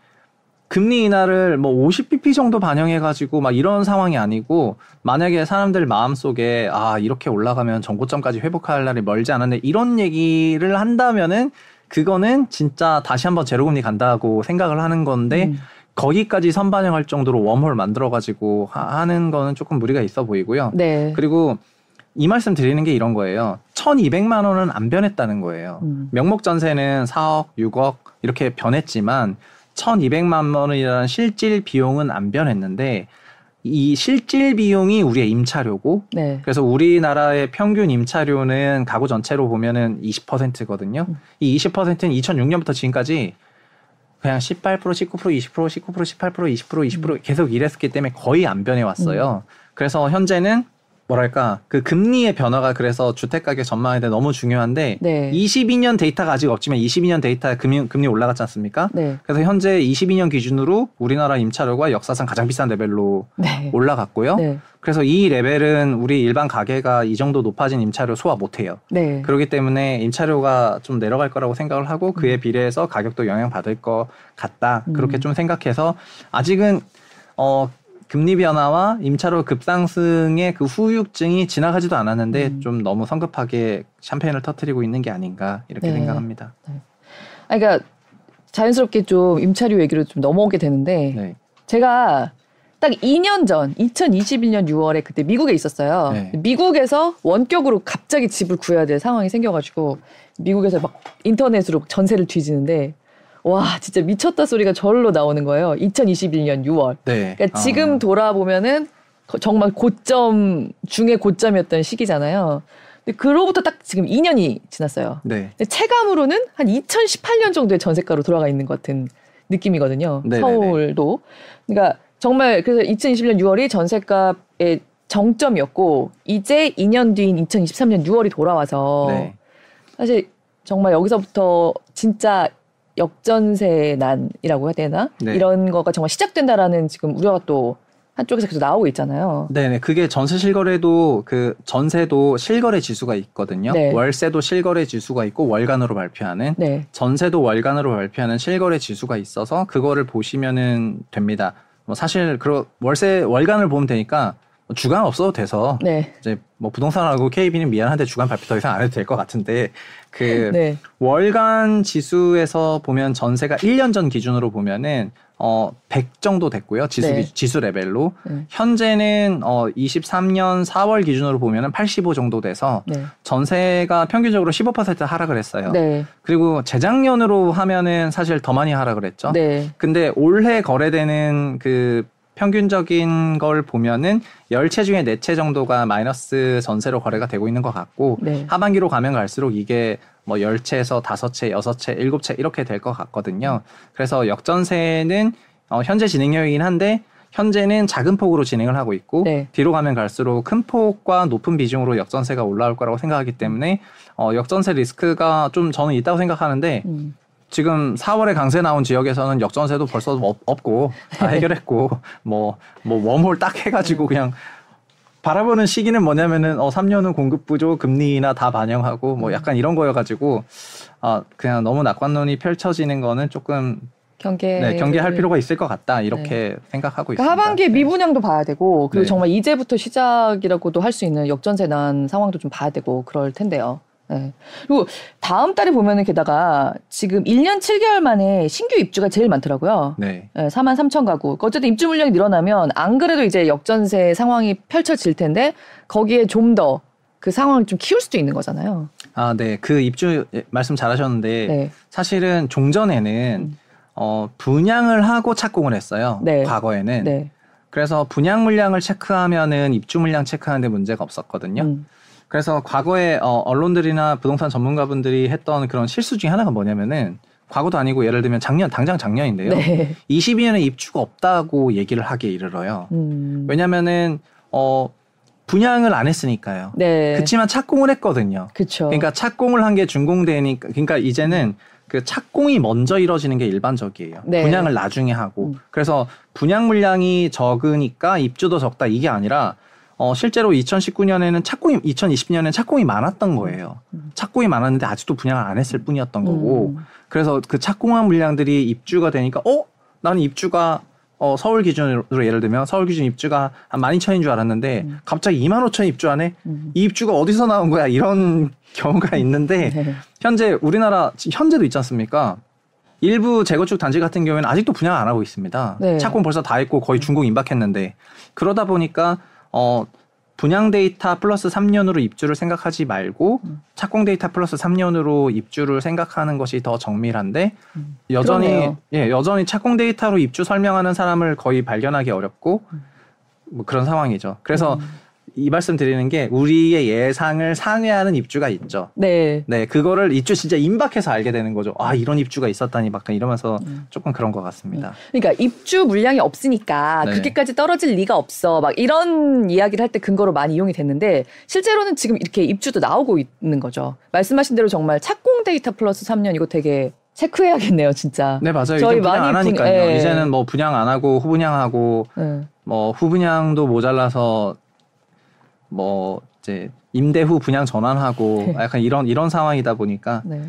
금리 인하를 뭐 50bp 정도 반영해 가지고 막 이런 상황이 아니고 만약에 사람들 마음속에 아 이렇게 올라가면 전고점까지 회복할 날이 멀지 않았네 이런 얘기를 한다면은 그거는 진짜 다시 한번 제로금리 간다고 생각을 하는 건데 음. 거기까지 선반영할 정도로 웜홀 만들어 가지고 하 는 거는 조금 무리가 있어 보이고요. 네. 그리고 이 말씀 드리는 게 이런 거예요. 1,200만 원은 안 변했다는 거예요. 음. 명목 전세는 4억, 6억 이렇게 변했지만 1,200만 원이라는 실질 비용은 안 변했는데 이 실질 비용이 우리의 임차료고 네. 그래서 우리나라의 평균 임차료는 가구 전체로 보면은 20%거든요. 음. 이 20%는 2006년부터 지금까지 그냥 18% 19% 20% 19% 18% 20% 20% 계속 이랬기 때문에 거의 안 변해 왔어요. 음. 그래서 현재는 뭐랄까 그 금리의 변화가 그래서 주택 가격 전망에 대해 너무 중요한데 네. 22년 데이터가 아직 없지만 22년 데이터 금리 금리 올라갔지 않습니까? 네. 그래서 현재 22년 기준으로 우리나라 임차료가 역사상 가장 비싼 레벨로 네. 올라갔고요. 네. 그래서 이 레벨은 우리 일반 가게가 이 정도 높아진 임차료 소화 못 해요. 네. 그렇기 때문에 임차료가 좀 내려갈 거라고 생각을 하고 그에 음. 비례해서 가격도 영향 받을 것 같다. 그렇게 음. 좀 생각해서 아직은 어 금리 변화와 임차료 급상승의 그 후유증이 지나가지도 않았는데 음. 좀 너무 성급하게 샴페인을 터트리고 있는 게 아닌가 이렇게 네. 생각합니다. 네. 아, 그러니까 자연스럽게 좀 임차료 얘기로 좀 넘어오게 되는데 네. 제가 딱 2년 전 2021년 6월에 그때 미국에 있었어요. 네. 미국에서 원격으로 갑자기 집을 구해야 될 상황이 생겨가지고 미국에서 막 인터넷으로 전세를 뒤지는데 와 진짜 미쳤다 소리가 절로 나오는 거예요. 2021년 6월. 네. 그러니까 지금 아. 돌아보면은 정말 고점 중에 고점이었던 시기잖아요. 근데 그로부터 딱 지금 2년이 지났어요. 네. 체감으로는 한 2018년 정도의 전세가로 돌아가 있는 것 같은 느낌이거든요. 네네네. 서울도. 그러니까 정말 그래서 2021년 6월이 전세값의 정점이었고 이제 2년 뒤인 2023년 6월이 돌아와서 네. 사실 정말 여기서부터 진짜 역전세 난이라고 해야 되나? 네. 이런 거가 정말 시작된다라는 지금 우려가 또 한쪽에서 계속 나오고 있잖아요. 네네. 그게 전세 실거래도 그 전세도 실거래 지수가 있거든요. 네. 월세도 실거래 지수가 있고 월간으로 발표하는 네. 전세도 월간으로 발표하는 실거래 지수가 있어서 그거를 보시면은 됩니다. 뭐 사실 그 월세 월간을 보면 되니까 주간 없어도 돼서 네. 이제 뭐 부동산하고 KB는 미안한데 주간 발표 더 이상 안 해도 될 것 같은데 그 네. 월간 지수에서 보면 전세가 1년 전 기준으로 보면은 어, 100 정도 됐고요. 지수, 네. 지수 레벨로. 네. 현재는 어, 23년 4월 기준으로 보면은 85 정도 돼서 네. 전세가 평균적으로 15% 하락을 했어요. 네. 그리고 재작년으로 하면은 사실 더 많이 하락을 했죠. 네. 근데 올해 거래되는 그 평균적인 걸 보면은 열 채 중에 네 채 정도가 마이너스 전세로 거래가 되고 있는 것 같고 네. 하반기로 가면 갈수록 이게 뭐 10채에서 5채, 6채, 7채 이렇게 될 것 같거든요. 그래서 역전세는 어, 현재 진행형이긴 한데 현재는 작은 폭으로 진행을 하고 있고 네. 뒤로 가면 갈수록 큰 폭과 높은 비중으로 역전세가 올라올 거라고 생각하기 때문에 어, 역전세 리스크가 좀 저는 있다고 생각하는데 음. 지금 4월에 강세 나온 지역에서는 역전세도 벌써 없, 없고 다 해결했고 뭐뭐 뭐 웜홀 딱 해가지고 그냥 바라보는 시기는 뭐냐면은 어 3년은 공급 부족 금리나 다 반영하고 뭐 음. 약간 이런 거여가지고 아 그냥 너무 낙관론이 펼쳐지는 거는 조금 경계 네, 경계할 필요가 있을 것 같다 이렇게 네. 생각하고 그러니까 있습니다. 하반기에 네. 미분양도 봐야 되고 그리고 네. 정말 이제부터 시작이라고도 할 수 있는 역전세 난 상황도 좀 봐야 되고 그럴 텐데요. 네. 그리고 다음 달에 보면은 게다가 지금 1년 7개월 만에 신규 입주가 제일 많더라고요. 네. 네 4만 3천 가구. 어쨌든 입주 물량이 늘어나면 안 그래도 이제 역전세 상황이 펼쳐질 텐데 거기에 좀 더 그 상황을 좀 키울 수도 있는 거잖아요. 아, 네. 그 입주 말씀 잘하셨는데 네. 사실은 종전에는 음. 어, 분양을 하고 착공을 했어요. 네. 과거에는. 네. 그래서 분양 물량을 체크하면은 입주 물량 체크하는데 문제가 없었거든요. 음. 그래서 과거에 어, 언론들이나 부동산 전문가분들이 했던 그런 실수 중에 하나가 뭐냐면은 과거도 아니고 예를 들면 작년 당장 작년인데요. 네. 22년에 입주가 없다고 얘기를 하기에 이르러요. 음. 왜냐면은 어 분양을 안 했으니까요. 네. 그렇지만 착공을 했거든요. 그쵸. 그러니까 착공을 한 게 준공되니까 그러니까 이제는 그 착공이 먼저 이뤄지는 게 일반적이에요. 네. 분양을 나중에 하고. 음. 그래서 분양 물량이 적으니까 입주도 적다 이게 아니라 어, 실제로 2019년에는 착공이 2020년에는 착공이 많았던 거예요. 음. 착공이 많았는데 아직도 분양을 안 했을 뿐이었던 거고. 음. 그래서 그 착공한 물량들이 입주가 되니까 어? 나는 입주가 어, 서울 기준으로 예를 들면 서울 기준 입주가 한 12,000인 줄 알았는데 음. 갑자기 2만 5천 입주하네? 음. 이 입주가 어디서 나온 거야? 이런 경우가 있는데 네. 현재 우리나라 현재도 있지 않습니까? 일부 재건축 단지 같은 경우에는 아직도 분양 안 하고 있습니다. 네. 착공 벌써 다 했고 거의 준공 임박했는데 그러다 보니까 어, 분양 데이터 플러스 3년으로 입주를 생각하지 말고 음. 착공 데이터 플러스 3년으로 입주를 생각하는 것이 더 정밀한데 음. 여전히 그러네요. 예 여전히 착공 데이터로 입주 설명하는 사람을 거의 발견하기 어렵고 음. 뭐 그런 상황이죠. 그래서 음. 이 말씀 드리는 게 우리의 예상을 상회하는 입주가 있죠. 네. 네, 그거를 입주 진짜 임박해서 알게 되는 거죠. 아, 이런 입주가 있었다니 막 이러면서 음. 조금 그런 것 같습니다. 그러니까 입주 물량이 없으니까 네. 그렇게까지 떨어질 리가 없어. 막 이런 이야기를 할 때 근거로 많이 이용이 됐는데 실제로는 지금 이렇게 입주도 나오고 있는 거죠. 말씀하신 대로 정말 착공 데이터 플러스 3년 이거 되게 체크해야겠네요, 진짜. 네, 맞아요. 저희 많이 안 하니까요. 분... 네. 이제는 뭐 분양 안 하고 후분양하고 네. 뭐 후분양도 모자라서 뭐 이제 임대 후 분양 전환하고 네. 약간 이런 이런 상황이다 보니까 네.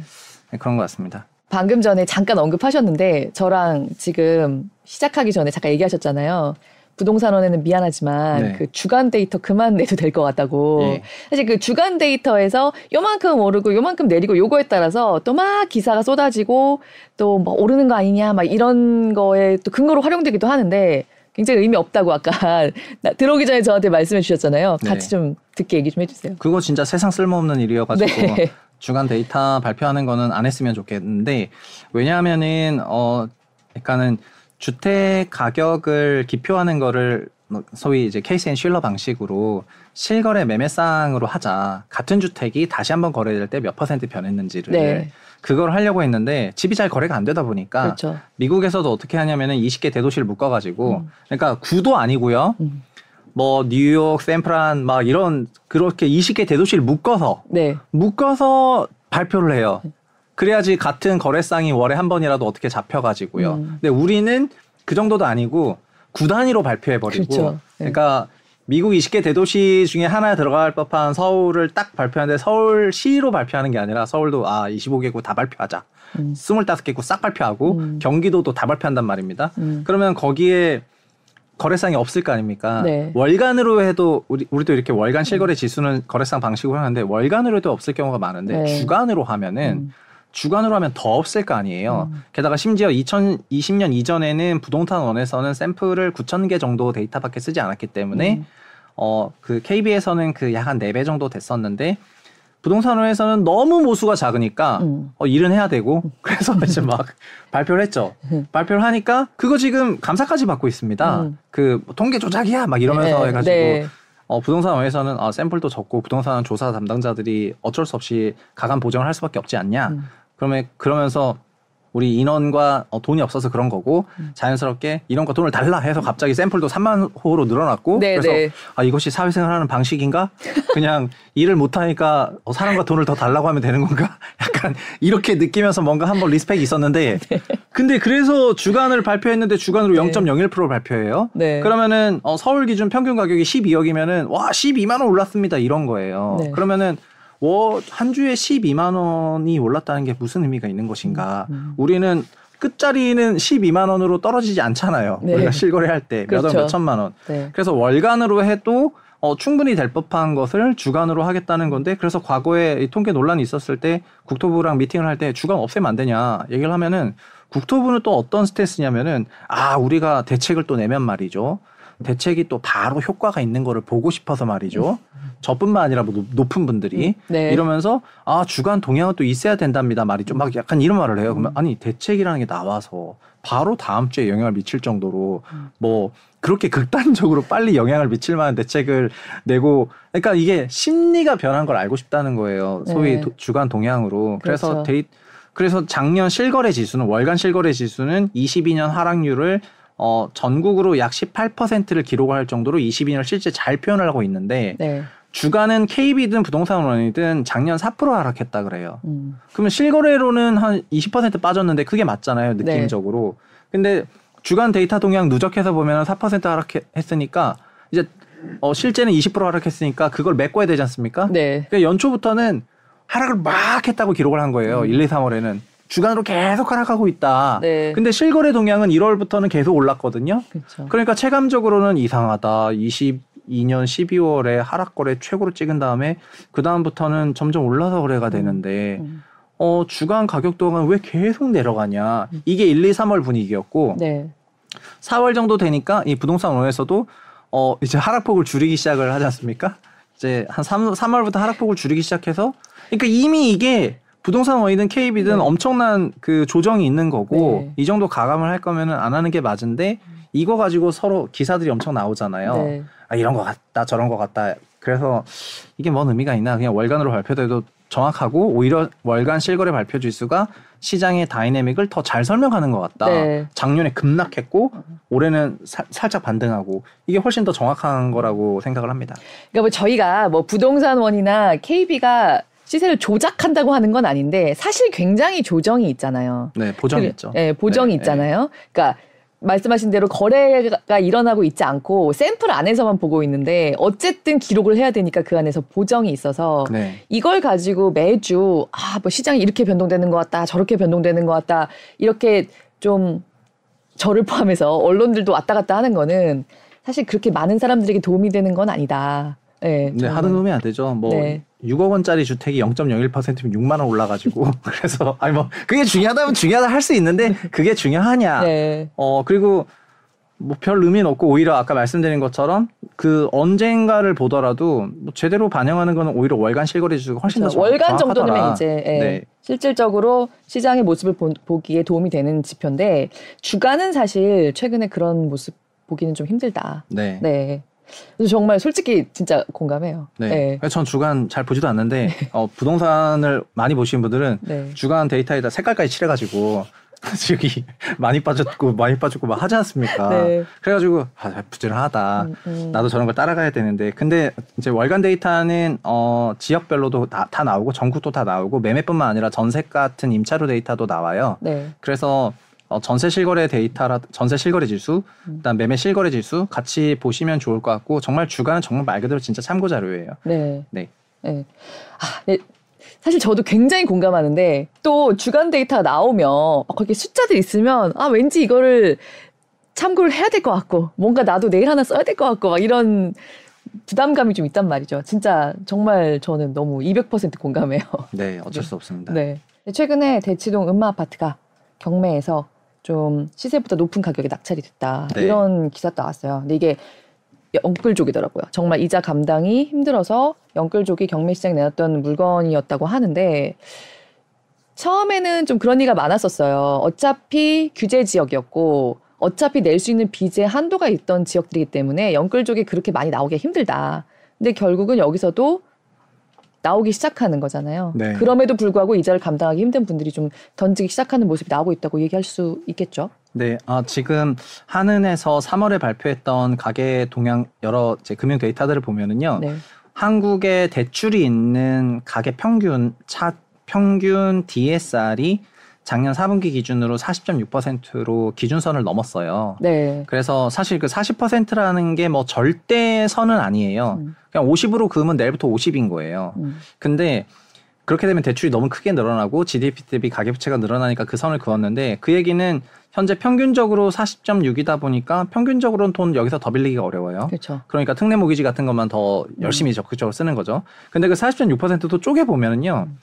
네. 그런 것 같습니다. 방금 전에 잠깐 언급하셨는데 저랑 지금 시작하기 전에 잠깐 얘기하셨잖아요. 부동산원에는 미안하지만 네. 그 주간 데이터 그만 내도 될 것 같다고. 예. 사실 그 주간 데이터에서 요만큼 오르고 요만큼 내리고 요거에 따라서 또 막 기사가 쏟아지고 또 뭐 오르는 거 아니냐 막 이런 거에 또 근거로 활용되기도 하는데 굉장히 의미 없다고 아까 들어오기 전에 저한테 말씀해 주셨잖아요. 네. 같이 좀 듣게 얘기 좀 해주세요. 그거 진짜 세상 쓸모없는 일이어가지고 네. 주간 데이터 발표하는 거는 안 했으면 좋겠는데 왜냐하면은 어 그러니까는 주택 가격을 지표화하는 거를 뭐 소위 이제 케이스 앤 쉴러 방식으로 실거래 매매쌍으로 하자. 같은 주택이 다시 한번 거래될 때 몇 퍼센트 변했는지를 네. 그걸 하려고 했는데 집이 잘 거래가 안 되다 보니까 그렇죠. 미국에서도 어떻게 하냐면은 20개 대도시를 묶어 가지고 음. 그러니까 구도 아니고요. 음. 뭐 뉴욕, 샌프란 막 이런 그렇게 20개 대도시를 묶어서 네. 묶어서 발표를 해요. 그래야지 같은 거래상이 월에 한 번이라도 어떻게 잡혀가지고요. 음. 근데 우리는 그 정도도 아니고 구 단위로 발표해 버리고 그렇죠. 네. 그러니까 미국 20개 대도시 중에 하나에 들어갈 법한 서울을 딱 발표하는데 서울시로 발표하는 게 아니라 서울도 아 25개국 다 발표하자. 음. 25개국 싹 발표하고 음. 경기도도 다 발표한단 말입니다. 음. 그러면 거기에 거래상이 없을 거 아닙니까? 네. 월간으로 해도 우리 우리도 이렇게 월간 실거래 지수는 거래상 방식으로 하는데 월간으로 해도 없을 경우가 많은데 네. 주간으로 하면은 음. 주간으로 하면 더 없을 거 아니에요. 음. 게다가 심지어 2020년 이전에는 부동산 원에서는 샘플을 9천 개 정도 데이터밖에 쓰지 않았기 때문에 음. 어그 KB에서는 그 약한네배 정도 됐었는데 부동산원에서는 너무 모수가 작으니까 음. 어, 일은 해야 되고 그래서 이제 막 발표를 했죠. 음. 발표를 하니까 그거 지금 감사까지 받고 있습니다. 음. 그 통계 조작이야 막 이러면서 네. 해가지고 네. 어, 부동산원에서는 어, 샘플도 적고 부동산 조사 담당자들이 어쩔 수 없이 가감 보정을 할 수밖에 없지 않냐. 음. 그러면 그러면서 우리 인원과 어, 돈이 없어서 그런 거고 음. 자연스럽게 인원과 돈을 달라 해서 갑자기 샘플도 3만 호로 늘어났고 네, 그래서 네. 아 이것이 사회생활하는 방식인가? 그냥 일을 못 하니까 어, 사람과 돈을 더 달라고 하면 되는 건가? 약간 이렇게 느끼면서 뭔가 한번 respect이 있었는데 네. 근데 그래서 주간을 발표했는데 주간으로 네. 0.01% 발표해요. 네. 그러면은 어, 서울 기준 평균 가격이 12억이면은 와 12만 원 올랐습니다 이런 거예요. 네. 그러면은 한 주에 12만 원이 올랐다는 게 무슨 의미가 있는 것인가? 음, 음. 우리는 끝자리는 12만 원으로 떨어지지 않잖아요. 네. 우리가 실거래 할 때 몇억 그렇죠. 몇천만 원. 네. 그래서 월간으로 해도 어, 충분히 될 법한 것을 주간으로 하겠다는 건데 그래서 과거에 이 통계 논란이 있었을 때 국토부랑 미팅을 할 때 주간 없애면 안 되냐 얘기를 하면은 국토부는 또 어떤 스탠스냐면은 아 우리가 대책을 또 내면 말이죠. 대책이 또 바로 효과가 있는 거를 보고 싶어서 말이죠. 저뿐만 아니라 뭐 높은 분들이 음, 네. 이러면서 아 주간 동향은 또 있어야 된답니다 말이죠. 막 약간 이런 말을 해요. 그러면 음. 아니 대책이라는 게 나와서 바로 다음 주에 영향을 미칠 정도로 음. 뭐 그렇게 극단적으로 빨리 영향을 미칠 만한 대책을 내고 그러니까 이게 심리가 변한 걸 알고 싶다는 거예요. 소위 네. 도, 주간 동향으로. 그래서 그렇죠. 데이 그래서 작년 실거래 지수는 월간 실거래 지수는 22년 하락률을 어, 전국으로 약 18%를 기록할 정도로 22년을 실제 잘 표현을 하고 있는데 네. 주간은 KB든 부동산원이든 작년 4% 하락했다 그래요. 음. 그러면 실거래로는 한 20% 빠졌는데 그게 맞잖아요, 네. 느낌적으로. 네. 근데 주간 데이터 동향 누적해서 보면 4% 하락했으니까 이제 어, 실제는 20% 하락했으니까 그걸 메꿔야 되지 않습니까? 네. 그러니까 연초부터는 하락을 막 했다고 기록을 한 거예요. 음. 1, 2, 3월에는. 주간으로 계속 하락하고 있다. 네. 근데 실거래 동향은 1월부터는 계속 올랐거든요. 그쵸. 그러니까 체감적으로는 이상하다. 22년 12월에 하락 거래 최고로 찍은 다음에 그 다음부터는 점점 올라서 거래가 음. 되는데 음. 어 주간 가격 동안 왜 계속 내려가냐. 음. 이게 1, 2, 3월 분위기였고 네. 4월 정도 되니까 이 부동산 원에서도 어 이제 하락폭을 줄이기 시작을 하지 않습니까? 이제 한 3, 3월부터 하락폭을 줄이기 시작해서 그러니까 이미 이게 부동산 원이든 KB든 네. 엄청난 그 조정이 있는 거고 네. 이 정도 가감을 할 거면은 안 하는 게 맞은데 이거 가지고 서로 기사들이 엄청 나오잖아요. 네. 아 이런 거 같다 저런 거 같다. 그래서 이게 뭔 의미가 있나 그냥 월간으로 발표돼도 정확하고 오히려 월간 실거래 발표 지수가 시장의 다이내믹을 더 잘 설명하는 것 같다. 네. 작년에 급락했고 올해는 사, 살짝 반등하고 이게 훨씬 더 정확한 거라고 생각을 합니다. 그러니까 뭐 저희가 뭐 부동산원이나 KB가 시세를 조작한다고 하는 건 아닌데 사실 굉장히 조정이 있잖아요. 네, 보정이 그, 있죠. 네, 보정이 네, 있잖아요. 그러니까 말씀하신 대로 거래가 일어나고 있지 않고 샘플 안에서만 보고 있는데 어쨌든 기록을 해야 되니까 그 안에서 보정이 있어서 네. 이걸 가지고 매주 아 뭐 시장이 이렇게 변동되는 것 같다 저렇게 변동되는 것 같다 이렇게 좀 저를 포함해서 언론들도 왔다 갔다 하는 거는 사실 그렇게 많은 사람들에게 도움이 되는 건 아니다. 네, 네 하는 놈이 안 되죠. 뭐 네. 6억 원짜리 주택이 0.01%면 6만 원 올라가지고 그래서 아니 뭐 그게 중요하다면 중요하다 할 수 있는데 그게 중요하냐? 네. 어 그리고 뭐 별 의미는 없고 오히려 아까 말씀드린 것처럼 그 언젠가를 보더라도 뭐 제대로 반영하는 거는 오히려 월간 실거래 지수가 훨씬 그렇죠. 더 월간 정도면 이제 예. 네. 실질적으로 시장의 모습을 보, 기에 도움이 되는 지표인데 주가는 사실 최근에 그런 모습 보기는 좀 힘들다. 네. 네. 그래서 정말 솔직히 진짜 공감해요. 네. 네. 전 주간 잘 보지도 않는데 네. 어, 부동산을 많이 보시는 분들은 네. 주간 데이터에다 색깔까지 칠해가지고 여기 많이 빠졌고 많이 빠졌고 막 하지 않습니까? 네. 그래가지고 아, 부지런하다. 음, 음. 나도 저런 걸 따라가야 되는데 근데 이제 월간 데이터는 어, 지역별로도 다, 다 나오고 전국도 다 나오고 매매뿐만 아니라 전세 같은 임차료 데이터도 나와요. 네. 그래서 어, 전세 실거래 데이터라 전세 실거래 지수, 음. 그다음 매매 실거래 지수 같이 보시면 좋을 것 같고 정말 주간은 정말 말 그대로 진짜 참고 자료예요. 네. 네. 네. 아, 네. 사실 저도 굉장히 공감하는데 또 주간 데이터가 나오면 막 그렇게 숫자들 있으면 아 왠지 이거를 참고를 해야 될 것 같고 뭔가 나도 내일 하나 써야 될 것 같고 막 이런 부담감이 좀 있단 말이죠. 진짜 정말 저는 너무 200% 공감해요. 네, 어쩔 수 없습니다. 네. 최근에 대치동 음마 아파트가 경매에서 좀 시세보다 높은 가격에 낙찰이 됐다. 네. 이런 기사 나왔어요. 근데 이게 영끌족이더라고요. 정말 이자 감당이 힘들어서 영끌족이 경매 시장에 내놨던 물건이었다고 하는데 처음에는 좀 그런 얘기가 많았었어요. 어차피 규제 지역이었고 어차피 낼 수 있는 빚의 한도가 있던 지역들이기 때문에 영끌족이 그렇게 많이 나오기 힘들다. 근데 결국은 여기서도 나오기 시작하는 거잖아요. 네. 그럼에도 불구하고 이자를 감당하기 힘든 분들이 좀 던지기 시작하는 모습이 나오고 있다고 얘기할 수 있겠죠. 네, 아, 지금 한은에서 3월에 발표했던 가계 동향 여러 제 금융 데이터들을 보면은요. 네. 한국에 대출이 있는 가계 평균 차 평균 DSR이 작년 4분기 기준으로 40.6%로 기준선을 넘었어요. 네. 그래서 사실 그 40%라는 게 뭐 절대 선은 아니에요. 음. 그냥 50으로 그으면 내일부터 50인 거예요. 음. 근데 그렇게 되면 대출이 너무 크게 늘어나고 GDP 대비 가계부채가 늘어나니까 그 선을 그었는데 그 얘기는 현재 평균적으로 40.6이다 보니까 평균적으로는 돈 여기서 더 빌리기가 어려워요. 그렇죠. 그러니까 특례 모기지 같은 것만 더 열심히 음. 적극적으로 쓰는 거죠. 근데 그 40.6%도 쪼개 보면은요. 음.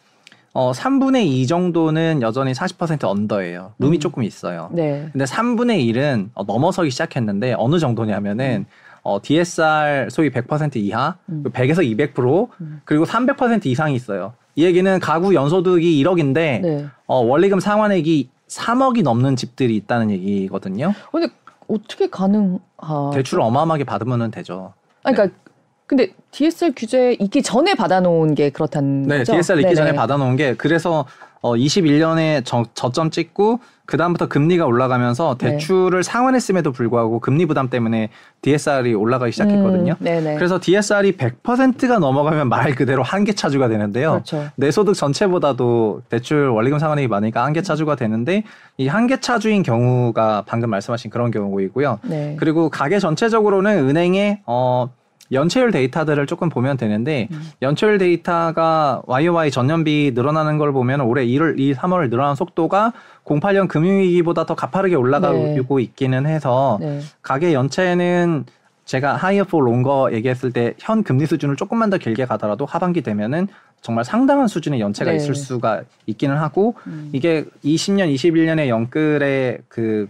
어, 3분의 2 정도는 여전히 40% 언더예요. 룸이 음. 조금 있어요. 네. 근데 3분의 1은 어, 넘어서기 시작했는데 어느 정도냐면은 음. 어, DSR 소위 100% 이하, 음. 100에서 200% 음. 그리고 300% 이상이 있어요. 이 얘기는 가구 연소득이 1억인데 네. 어, 원리금 상환액이 3억이 넘는 집들이 있다는 얘기거든요. 근데 어떻게 가능? 대출을 어마어마하게 받으면 되죠. 아니, 그러니까 네. 근데 DSR 규제 있기 전에 받아놓은 게 그렇다는 네, 거죠? DSR 있기 네네. 전에 받아놓은 게 그래서 어 21년에 저, 저점 찍고 그 다음부터 금리가 올라가면서 네. 대출을 네. 상환했음에도 불구하고 금리 부담 때문에 DSR이 올라가기 시작했거든요. 음, 그래서 DSR이 100%가 넘어가면 말 그대로 한계 차주가 되는데요. 그렇죠. 내 소득 전체보다도 대출 원리금 상환액이 많으니까 한계 차주가 되는데 이 한계 차주인 경우가 방금 말씀하신 그런 경우이고요. 네. 그리고 가계 전체적으로는 은행에 어 연체율 데이터들을 조금 보면 되는데 음. 연체율 데이터가 YOY 전년비 늘어나는 걸 보면 올해 1월, 2, 3월 늘어난 속도가 08년 금융위기보다 더 가파르게 올라가고 네. 있기는 해서 네. 가계 연체는 제가 higher for longer 얘기했을 때 현 금리 수준을 조금만 더 길게 가더라도 하반기 되면은 정말 상당한 수준의 연체가 네. 있을 수가 있기는 하고 음. 이게 20년, 21년의 연끌의 그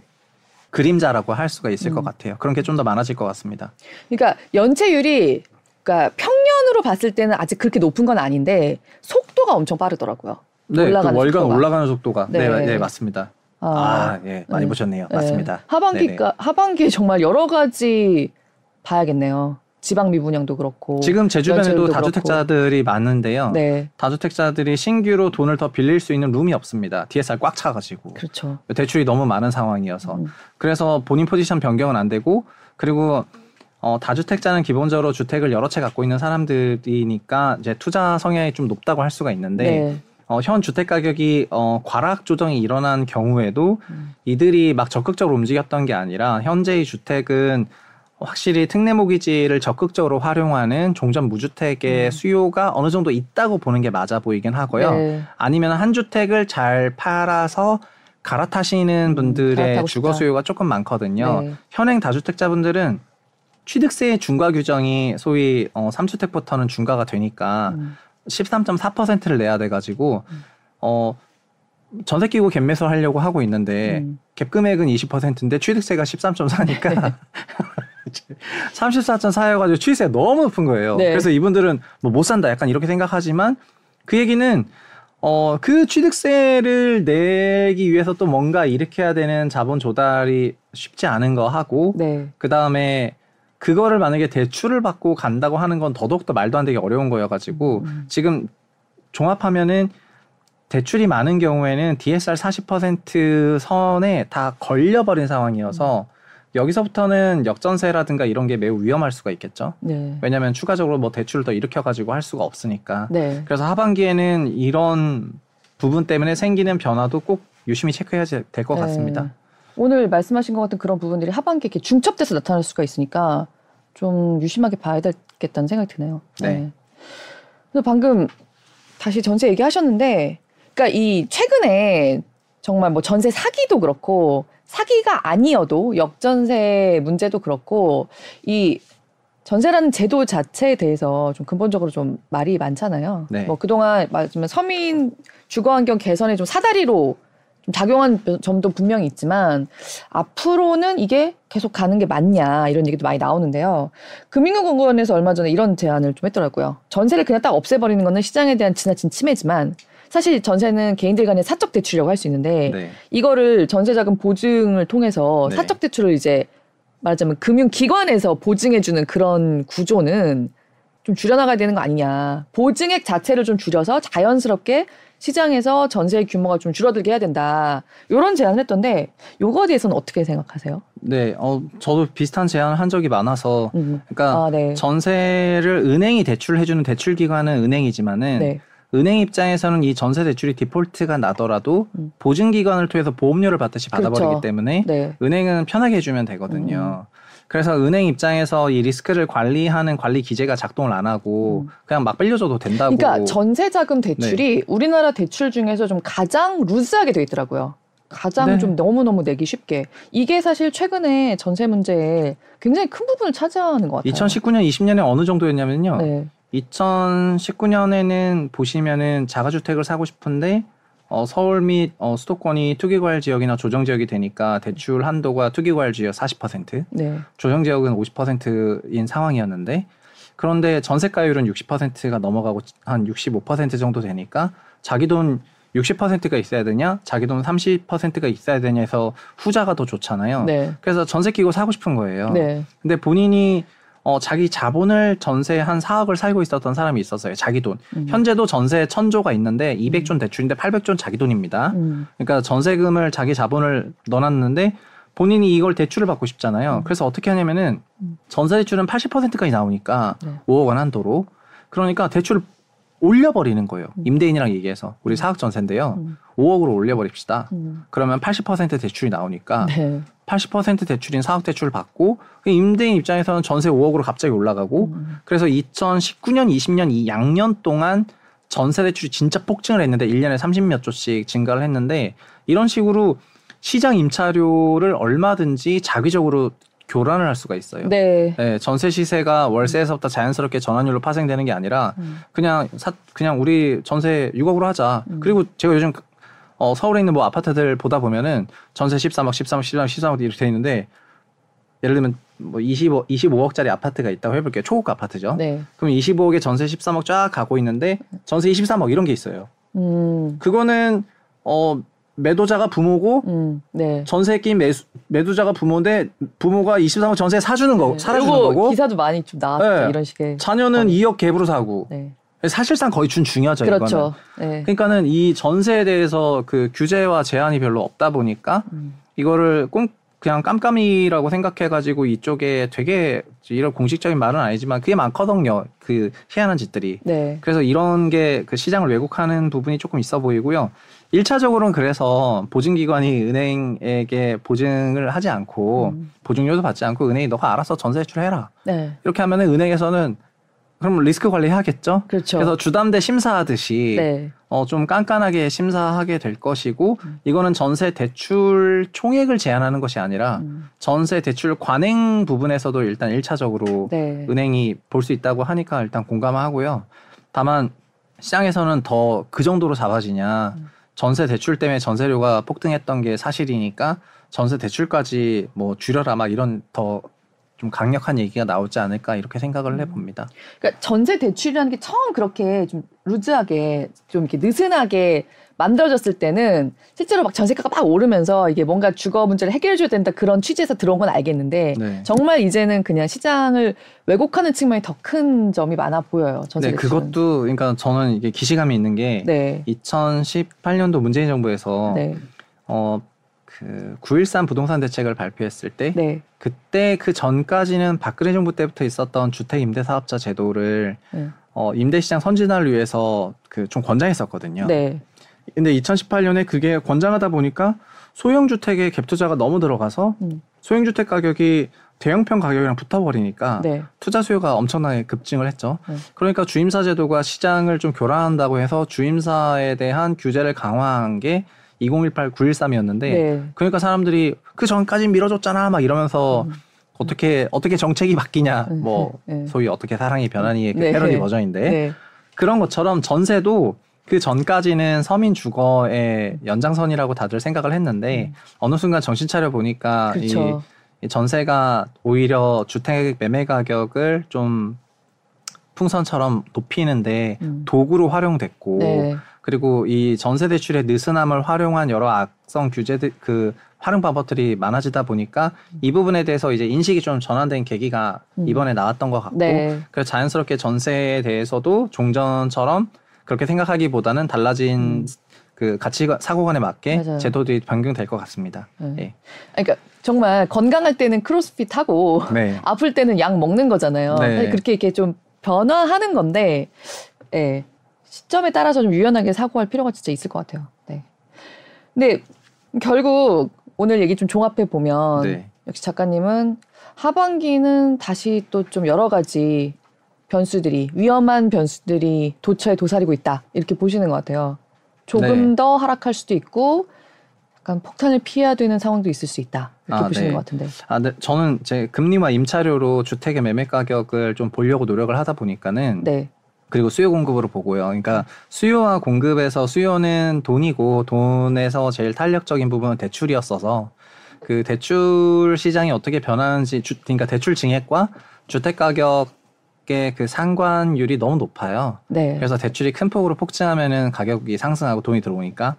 그림자라고 할 수가 있을 음. 것 같아요. 그런 게 좀 더 많아질 것 같습니다. 그러니까 연체율이 그러니까 평년으로 봤을 때는 아직 그렇게 높은 건 아닌데 속도가 엄청 빠르더라고요. 네, 그 올라가는 그 월간 속도가. 올라가는 속도가 네, 네, 네 맞습니다. 아, 아, 예, 많이 네. 보셨네요. 맞습니다. 하반기가 하반기에 정말 여러 가지 봐야겠네요. 지방 미분양도 그렇고 지금 제 주변에도 다주택자들이 그렇고. 많은데요. 네. 다주택자들이 신규로 돈을 더 빌릴 수 있는 룸이 없습니다. DSR 꽉 차가지고 그렇죠. 대출이 너무 많은 상황이어서 음. 그래서 본인 포지션 변경은 안 되고 그리고 어, 다주택자는 기본적으로 주택을 여러 채 갖고 있는 사람들이니까 이제 투자 성향이 좀 높다고 할 수가 있는데 네. 어, 현 주택 가격이 어, 과락 조정이 일어난 경우에도 음. 이들이 막 적극적으로 움직였던 게 아니라 현재의 주택은 확실히 특례모기지를 적극적으로 활용하는 종전 무주택의 음. 수요가 어느 정도 있다고 보는 게 맞아 보이긴 하고요. 네. 아니면 한 주택을 잘 팔아서 갈아타시는 음, 분들의 주거 수요가 조금 많거든요. 네. 현행 다주택자분들은 취득세 중과 규정이 소위 어, 3주택부터는 중과가 되니까 음. 13.4%를 내야 돼가지고 음. 어 전세 끼고 갭매수 하려고 하고 있는데 음. 갭 금액은 20%인데 취득세가 13.4니까 34.4여가지고 취득세가 너무 높은 거예요. 네. 그래서 이분들은 뭐 못 산다 약간 이렇게 생각하지만 그 얘기는 어, 그 취득세를 내기 위해서 또 뭔가 일으켜야 되는 자본 조달이 쉽지 않은 거 하고, 네. 그 다음에 그거를 만약에 대출을 받고 간다고 하는 건 더더욱더 말도 안 되게 어려운 거여가지고, 음. 지금 종합하면은 대출이 많은 경우에는 DSR 40% 선에 다 걸려버린 상황이어서, 음. 여기서부터는 역전세라든가 이런 게 매우 위험할 수가 있겠죠. 네. 왜냐하면 추가적으로 뭐 대출을 더 일으켜가지고 할 수가 없으니까. 네. 그래서 하반기에는 이런 부분 때문에 생기는 변화도 꼭 유심히 체크해야 될 것 같습니다. 네. 오늘 말씀하신 것 같은 그런 부분들이 하반기에 이렇게 중첩돼서 나타날 수가 있으니까 좀 유심하게 봐야 되겠다는 생각이 드네요. 네. 네. 그래서 방금 다시 전세 얘기하셨는데, 그러니까 이 최근에 정말 뭐 전세 사기도 그렇고 사기가 아니어도 역전세 문제도 그렇고 이 전세라는 제도 자체에 대해서 좀 근본적으로 좀 말이 많잖아요. 네. 뭐 그동안 말하자면 서민 주거 환경 개선에 좀 사다리로 좀 작용한 점도 분명히 있지만 앞으로는 이게 계속 가는 게 맞냐 이런 얘기도 많이 나오는데요. 금융공원에서 얼마 전에 이런 제안을 좀 했더라고요. 전세를 그냥 딱 없애버리는 거는 시장에 대한 지나친 침해지만 사실 전세는 개인들 간의 사적 대출이라고 할 수 있는데 네. 이거를 전세자금 보증을 통해서 네. 사적 대출을 이제 말하자면 금융기관에서 보증해주는 그런 구조는 좀 줄여나가야 되는 거 아니냐. 보증액 자체를 좀 줄여서 자연스럽게 시장에서 전세의 규모가 좀 줄어들게 해야 된다. 이런 제안을 했던데 요거에 대해서는 어떻게 생각하세요? 네, 어 저도 비슷한 제안을 한 적이 많아서 음. 그러니까 아, 네. 전세를 은행이 대출을 해주는 대출 기관은 은행이지만은 네. 은행 입장에서는 이 전세 대출이 디폴트가 나더라도 음. 보증 기관을 통해서 보험료를 받듯이 받아버리기 그렇죠. 때문에 네. 은행은 편하게 해주면 되거든요. 음. 그래서 은행 입장에서 이 리스크를 관리하는 관리 기재가 작동을 안 하고 음. 그냥 막 빌려줘도 된다고. 그러니까 전세 자금 대출이 네. 우리나라 대출 중에서 좀 가장 루즈하게 돼 있더라고요. 가장 네. 좀 너무너무 내기 쉽게. 이게 사실 최근에 전세 문제에 굉장히 큰 부분을 차지하는 것 같아요. 2019년, 20년에 어느 정도였냐면요. 네. 2019년에는 보시면은 자가주택을 사고 싶은데 어, 서울 및 어, 수도권이 투기과열 지역이나 조정 지역이 되니까 대출 한도가 투기과열 지역 40%, 네. 조정 지역은 50%인 상황이었는데 그런데 전세가율은 60%가 넘어가고 한 65% 정도 되니까 자기 돈 60%가 있어야 되냐, 자기 돈 30%가 있어야 되냐 해서 후자가 더 좋잖아요. 네. 그래서 전세 끼고 사고 싶은 거예요. 네. 근데 본인이 어, 자기 자본을 전세 한 4억을 살고 있었던 사람이 있었어요. 자기 돈. 음. 현재도 전세 천조가 있는데 200조는 음. 대출인데 800조는 자기 돈입니다. 음. 그러니까 전세금을 자기 자본을 넣어놨는데 본인이 이걸 대출을 받고 싶잖아요. 음. 그래서 어떻게 하냐면은 음. 전세 대출은 80%까지 나오니까 네. 5억 원 한도로. 그러니까 대출을 올려버리는 거예요. 음. 임대인이랑 얘기해서 우리 사억 전세인데요. 음. 5억으로 올려버립시다. 음. 그러면 80% 대출이 나오니까 네. 80% 대출인 사억 대출을 받고 그 임대인 입장에서는 전세 5억으로 갑자기 올라가고 음. 그래서 2019년, 20년 이 양년 동안 전세 대출이 진짜 폭증을 했는데 1년에 30몇 조씩 증가를 했는데 이런 식으로 시장 임차료를 얼마든지 자기적으로 교란을 할 수가 있어요. 네. 네 전세 시세가 월세에서부터 자연스럽게 전환율로 파생되는 게 아니라 음. 그냥 사, 그냥 우리 전세 6억으로 하자. 음. 그리고 제가 요즘 어, 서울에 있는 뭐 아파트들 보다 보면은 전세 13억, 13억, 13억, 13억 이렇게 돼 있는데 예를 들면 뭐 25, 25억짜리 아파트가 있다고 해볼게요. 초고가 아파트죠. 네. 그럼 25억에 전세 13억 쫙 가고 있는데 전세 23억 이런 게 있어요. 음. 그거는 어 매도자가 부모고 음, 네. 전세 끼인 매수, 매도자가 부모인데 부모가 23억 전세 사주는 거, 네. 사주는 거고 기사도 많이 좀 나왔죠 네. 이런 식의 자녀는 어. 2억 갭으로 사고 네. 사실상 거의 준 중요하죠 그렇죠. 이거는. 네. 그러니까는 이 전세에 대해서 그 규제와 제한이 별로 없다 보니까 음. 이거를 꼭 그냥 깜깜이라고 생각해가지고 이쪽에 되게 이런 공식적인 말은 아니지만 그게 많거든요. 그 희한한 짓들이. 네. 그래서 이런 게 그 시장을 왜곡하는 부분이 조금 있어 보이고요. 1차적으로는 그래서 보증기관이 은행에게 보증을 하지 않고 음. 보증료도 받지 않고 은행이 너가 알아서 전세 대출해라. 네. 이렇게 하면은 은행에서는 그럼 리스크 관리해야겠죠. 그렇죠. 그래서 주담대 심사하듯이 네. 어, 좀 깐깐하게 심사하게 될 것이고 음. 이거는 전세 대출 총액을 제한하는 것이 아니라 음. 전세 대출 관행 부분에서도 일단 1차적으로 네. 은행이 볼 수 있다고 하니까 일단 공감하고요. 다만 시장에서는 더 그 정도로 잡아지냐 음. 전세 대출 때문에 전세료가 폭등했던 게 사실이니까 전세 대출까지 뭐 줄여라 막 이런 더 좀 강력한 얘기가 나오지 않을까 이렇게 생각을 음. 해봅니다. 그러니까 전세 대출이라는 게 처음 그렇게 좀 루즈하게 좀 이렇게 느슨하게 만들어졌을 때는 실제로 막 전세가가 막 오르면서 이게 뭔가 주거 문제를 해결해줘야 된다 그런 취지에서 들어온 건 알겠는데 네. 정말 이제는 그냥 시장을 왜곡하는 측면이 더 큰 점이 많아 보여요. 전세 네, 그것도 그러니까 저는 이게 기시감이 있는 게 네. 2018년도 문재인 정부에서 네. 어 그 9.13 부동산 대책을 발표했을 때 네. 그때 그 전까지는 박근혜 정부 때부터 있었던 주택 임대 사업자 제도를 네. 어, 임대 시장 선진화를 위해서 그 좀 권장했었거든요. 네. 근데 2018년에 그게 권장하다 보니까 소형 주택에 갭 투자가 너무 들어가서 음. 소형 주택 가격이 대형평 가격이랑 붙어버리니까 네. 투자 수요가 엄청나게 급증을 했죠. 네. 그러니까 주임사 제도가 시장을 좀 교란한다고 해서 주임사에 대한 규제를 강화한 게 2018 913이었는데 네. 그러니까 사람들이 그 전까지 밀어줬잖아 막 이러면서 음. 어떻게 어떻게 정책이 바뀌냐 음, 뭐 네. 소위 어떻게 사랑이 변하니의 그 네. 패러디 버전인데 네. 그런 것처럼 전세도 그 전까지는 서민 주거의 연장선이라고 다들 생각을 했는데 음. 어느 순간 정신 차려 보니까 그렇죠. 이 전세가 오히려 주택 매매 가격을 좀 풍선처럼 높이는데 음. 도구로 활용됐고 네. 그리고 이 전세 대출의 느슨함을 활용한 여러 악성 규제들 그 활용 방법들이 많아지다 보니까 이 부분에 대해서 이제 인식이 좀 전환된 계기가 음. 이번에 나왔던 것 같고 네. 그래서 자연스럽게 전세에 대해서도 종전처럼 그렇게 생각하기보다는 달라진 음. 그 가치 사고관에 맞게 맞아요. 제도들이 변경될 것 같습니다. 네. 예. 그러니까 정말 건강할 때는 크로스핏 하고 네. 아플 때는 약 먹는 거잖아요. 네. 그렇게 이렇게 좀 변화하는 건데, 예. 시점에 따라서 좀 유연하게 사고할 필요가 진짜 있을 것 같아요. 네. 근데 결국 오늘 얘기 좀 종합해 보면 네. 역시 작가님은 하반기는 다시 또 좀 여러 가지 변수들이 위험한 변수들이 도처에 도사리고 있다 이렇게 보시는 것 같아요. 조금 네. 더 하락할 수도 있고 약간 폭탄을 피해야 되는 상황도 있을 수 있다 이렇게 아, 보시는 네. 것 같은데. 아, 네. 저는 제 금리와 임차료로 주택의 매매 가격을 좀 보려고 노력을 하다 보니까는 네. 그리고 수요 공급으로 보고요. 그러니까 수요와 공급에서 수요는 돈이고 돈에서 제일 탄력적인 부분은 대출이었어서 그 대출 시장이 어떻게 변하는지 주, 그러니까 대출 증액과 주택 가격의 그 상관율이 너무 높아요. 네. 그래서 대출이 큰 폭으로 폭증하면은 가격이 상승하고 돈이 들어오니까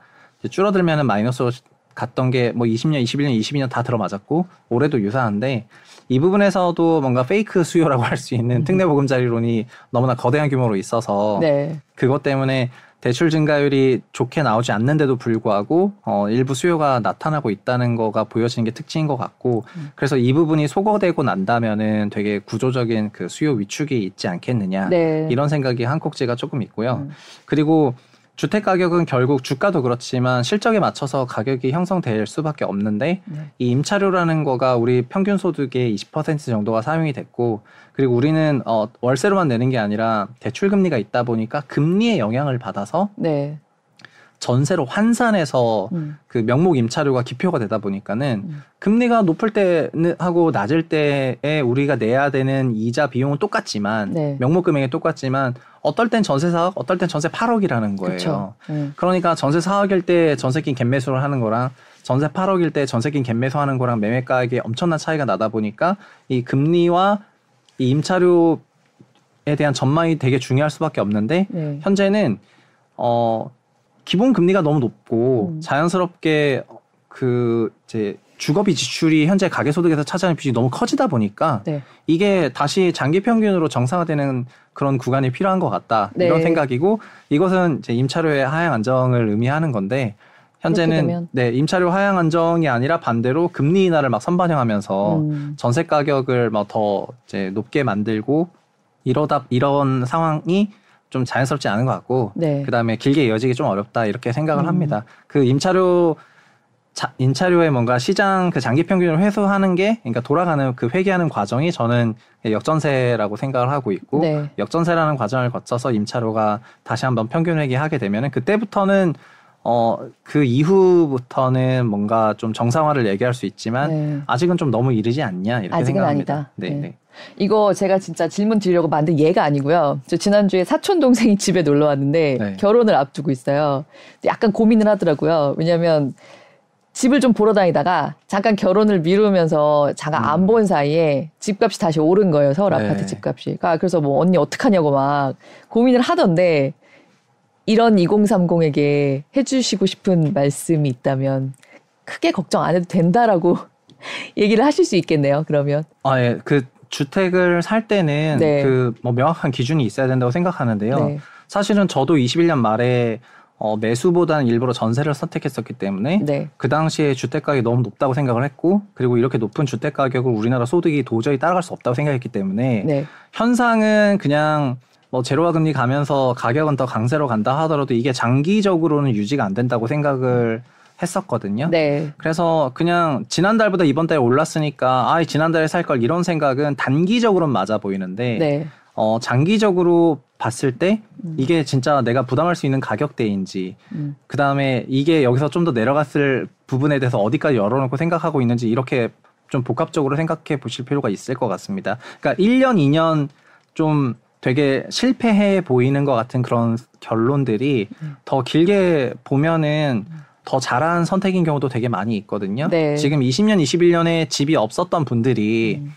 줄어들면은 마이너스로 갔던 게 뭐 20년, 21년, 22년 다 들어맞았고 올해도 유사한데 이 부분에서도 뭔가 페이크 수요라고 할 수 있는 음. 특례 보금자리론이 너무나 거대한 규모로 있어서 네. 그것 때문에 대출 증가율이 좋게 나오지 않는데도 불구하고 어, 일부 수요가 나타나고 있다는 거가 보여지는 게 특징인 것 같고 음. 그래서 이 부분이 소거되고 난다면은 되게 구조적인 그 수요 위축이 있지 않겠느냐 네. 이런 생각이 한 꼭지가 조금 있고요. 음. 그리고 주택 가격은 결국 주가도 그렇지만 실적에 맞춰서 가격이 형성될 수밖에 없는데 네. 이 임차료라는 거가 우리 평균 소득의 20% 정도가 사용이 됐고 그리고 우리는 어 월세로만 내는 게 아니라 대출 금리가 있다 보니까 금리의 영향을 받아서 네. 전세로 환산해서 음. 그 명목 임차료가 기표가 되다 보니까는 음. 금리가 높을 때는 하고 낮을 때에 우리가 내야 되는 이자 비용은 똑같지만 네. 명목 금액이 똑같지만 어떨 땐 전세 4억, 어떨 땐 전세 8억이라는 거예요. 음. 그러니까 전세 4억일 때 전세金갭매수를 하는 거랑 전세 8억일 때 전세金갭매수하는 거랑 매매가액에 엄청난 차이가 나다 보니까 이 금리와 이 임차료에 대한 전망이 되게 중요할 수밖에 없는데 네. 현재는 어 기본 금리가 너무 높고 음. 자연스럽게 그 이제 주거비 지출이 현재 가계소득에서 차지하는 비중이 너무 커지다 보니까 네. 이게 다시 장기 평균으로 정상화되는 그런 구간이 필요한 것 같다 네. 이런 생각이고 이것은 이제 임차료의 하향 안정을 의미하는 건데 현재는 네 임차료 하향 안정이 아니라 반대로 금리 인하를 막 선반영하면서 음. 전세 가격을 막 더 이제 높게 만들고 이러다 이런 상황이 좀 자연스럽지 않은 것 같고 네. 그다음에 길게 이어지기 좀 어렵다 이렇게 생각을 음. 합니다. 그 임차료 자, 임차료의 뭔가 시장 그 장기 평균을 회수하는 게 그러니까 돌아가는 그 회귀하는 과정이 저는 역전세라고 생각을 하고 있고 네. 역전세라는 과정을 거쳐서 임차료가 다시 한번 평균 회귀하게 되면은 그때부터는 어, 그 이후부터는 뭔가 좀 정상화를 얘기할 수 있지만 네. 아직은 좀 너무 이르지 않냐 이렇게 아직은 생각합니다. 아니다. 네, 네. 네. 이거 제가 진짜 질문 드리려고 만든 예가 아니고요. 저 지난주에 사촌 동생이 집에 놀러 왔는데 네. 결혼을 앞두고 있어요. 약간 고민을 하더라고요. 왜냐하면 집을 좀 보러 다니다가 잠깐 결혼을 미루면서 잠깐 음. 안본 사이에 집값이 다시 오른 거예요. 서울 네. 아파트 집값이. 아, 그래서 뭐 언니 어떡하냐고 막 고민을 하던데 이런 2030에게 해주시고 싶은 말씀이 있다면 크게 걱정 안 해도 된다라고 얘기를 하실 수 있겠네요. 그러면. 아, 예. 그 주택을 살 때는 네. 그뭐 명확한 기준이 있어야 된다고 생각하는데요. 네. 사실은 저도 21년 말에 어, 매수보다는 일부러 전세를 선택했었기 때문에 네. 그 당시에 주택 가격이 너무 높다고 생각을 했고 그리고 이렇게 높은 주택 가격을 우리나라 소득이 도저히 따라갈 수 없다고 생각했기 때문에 네. 현상은 그냥 뭐 제로화 금리 가면서 가격은 더 강세로 간다 하더라도 이게 장기적으로는 유지가 안 된다고 생각을 했었거든요. 네. 그래서 그냥 지난달보다 이번 달에 올랐으니까 아 지난달에 살 걸 이런 생각은 단기적으로는 맞아 보이는데 네. 어, 장기적으로 봤을 때 음. 이게 진짜 내가 부담할 수 있는 가격대인지 음. 그 다음에 이게 여기서 좀 더 내려갔을 부분에 대해서 어디까지 열어놓고 생각하고 있는지 이렇게 좀 복합적으로 생각해 보실 필요가 있을 것 같습니다. 그러니까 1년, 2년 좀 되게 실패해 보이는 것 같은 그런 결론들이 음. 더 길게 보면은 더 잘한 선택인 경우도 되게 많이 있거든요. 네. 지금 20년, 21년에 집이 없었던 분들이 음.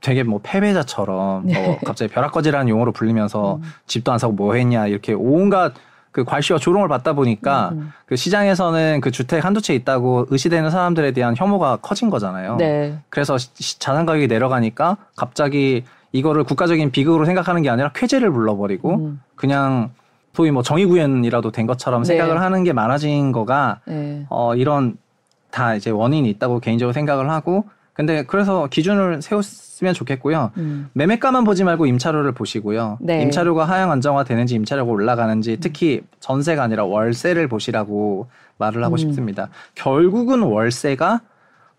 되게 뭐 패배자처럼 네. 뭐 갑자기 벼락거지라는 용어로 불리면서 음. 집도 안 사고 뭐 했냐 이렇게 온갖 그 괄시와 조롱을 받다 보니까 음, 음. 그 시장에서는 그 주택 한두 채 있다고 의시되는 사람들에 대한 혐오가 커진 거잖아요. 네. 그래서 자산 가격이 내려가니까 갑자기 이거를 국가적인 비극으로 생각하는 게 아니라 쾌재를 불러버리고 음. 그냥 소위 뭐 정의구현이라도 된 것처럼 네. 생각을 하는 게 많아진 거가 네. 어 이런 다 이제 원인이 있다고 개인적으로 생각을 하고 근데 그래서 기준을 세웠으면 좋겠고요. 음. 매매가만 보지 말고 임차료를 보시고요. 네. 임차료가 하향 안정화 되는지 임차료가 올라가는지 음. 특히 전세가 아니라 월세를 보시라고 말을 하고 음. 싶습니다. 결국은 월세가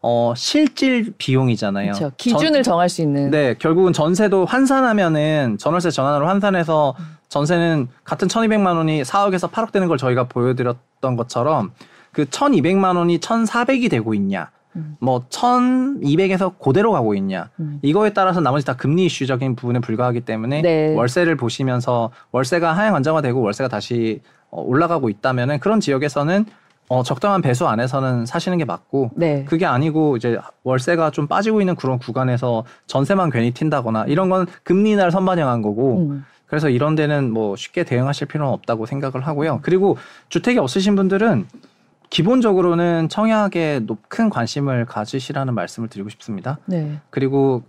어, 실질 비용이잖아요. 그렇죠. 기준을 전, 정할 수 있는. 네, 결국은 전세도 환산하면은 전월세 전환으로 환산해서 음. 전세는 같은 1200만 원이 4억에서 8억 되는 걸 저희가 보여드렸던 것처럼 그 1200만 원이 1400이 되고 있냐. 음. 뭐 1200에서 그대로 가고 있냐 음. 이거에 따라서 나머지 다 금리 이슈적인 부분에 불과하기 때문에 네. 월세를 보시면서 월세가 하향 안정화되고 월세가 다시 어, 올라가고 있다면은 그런 지역에서는 어, 적당한 배수 안에서는 사시는 게 맞고 네. 그게 아니고 이제 월세가 좀 빠지고 있는 그런 구간에서 전세만 괜히 튄다거나 이런 건 금리 날 선반영한 거고 음. 그래서 이런 데는 뭐 쉽게 대응하실 필요는 없다고 생각을 하고요. 그리고 주택이 없으신 분들은 기본적으로는 청약에 큰 관심을 가지시라는 말씀을 드리고 싶습니다. 네. 그리고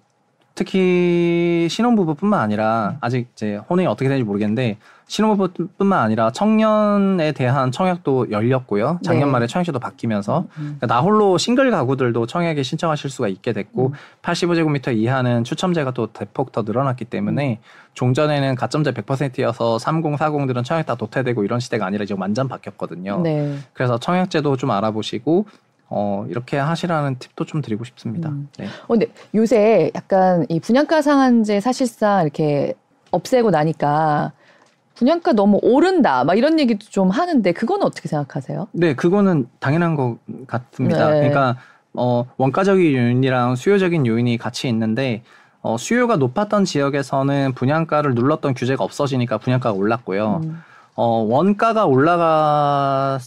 특히 신혼부부뿐만 아니라 아직 이제 혼인이 어떻게 되는지 모르겠는데 신혼부부뿐만 아니라 청년에 대한 청약도 열렸고요. 작년 네. 말에 청약제도 바뀌면서 음. 음. 그러니까 나 홀로 싱글 가구들도 청약에 신청하실 수가 있게 됐고 음. 85제곱미터 이하는 추첨제가 또 대폭 더 늘어났기 때문에 종전에는 가점제 100%여서 30, 40들은 청약 다 도태되고 이런 시대가 아니라 이제 완전 바뀌었거든요. 네. 그래서 청약제도 좀 알아보시고 어, 이렇게 하시라는 팁도 좀 드리고 싶습니다. 음. 네. 어, 근데 요새 약간 이 분양가 상한제 사실상 이렇게 없애고 나니까 분양가 너무 오른다 막 이런 얘기도 좀 하는데 그건 어떻게 생각하세요? 네, 그거는 당연한 것 같습니다. 네. 그러니까 어, 원가적인 요인이랑 수요적인 요인이 같이 있는데 어, 수요가 높았던 지역에서는 분양가를 눌렀던 규제가 없어지니까 분양가가 올랐고요. 음. 어, 원가가 올라갔던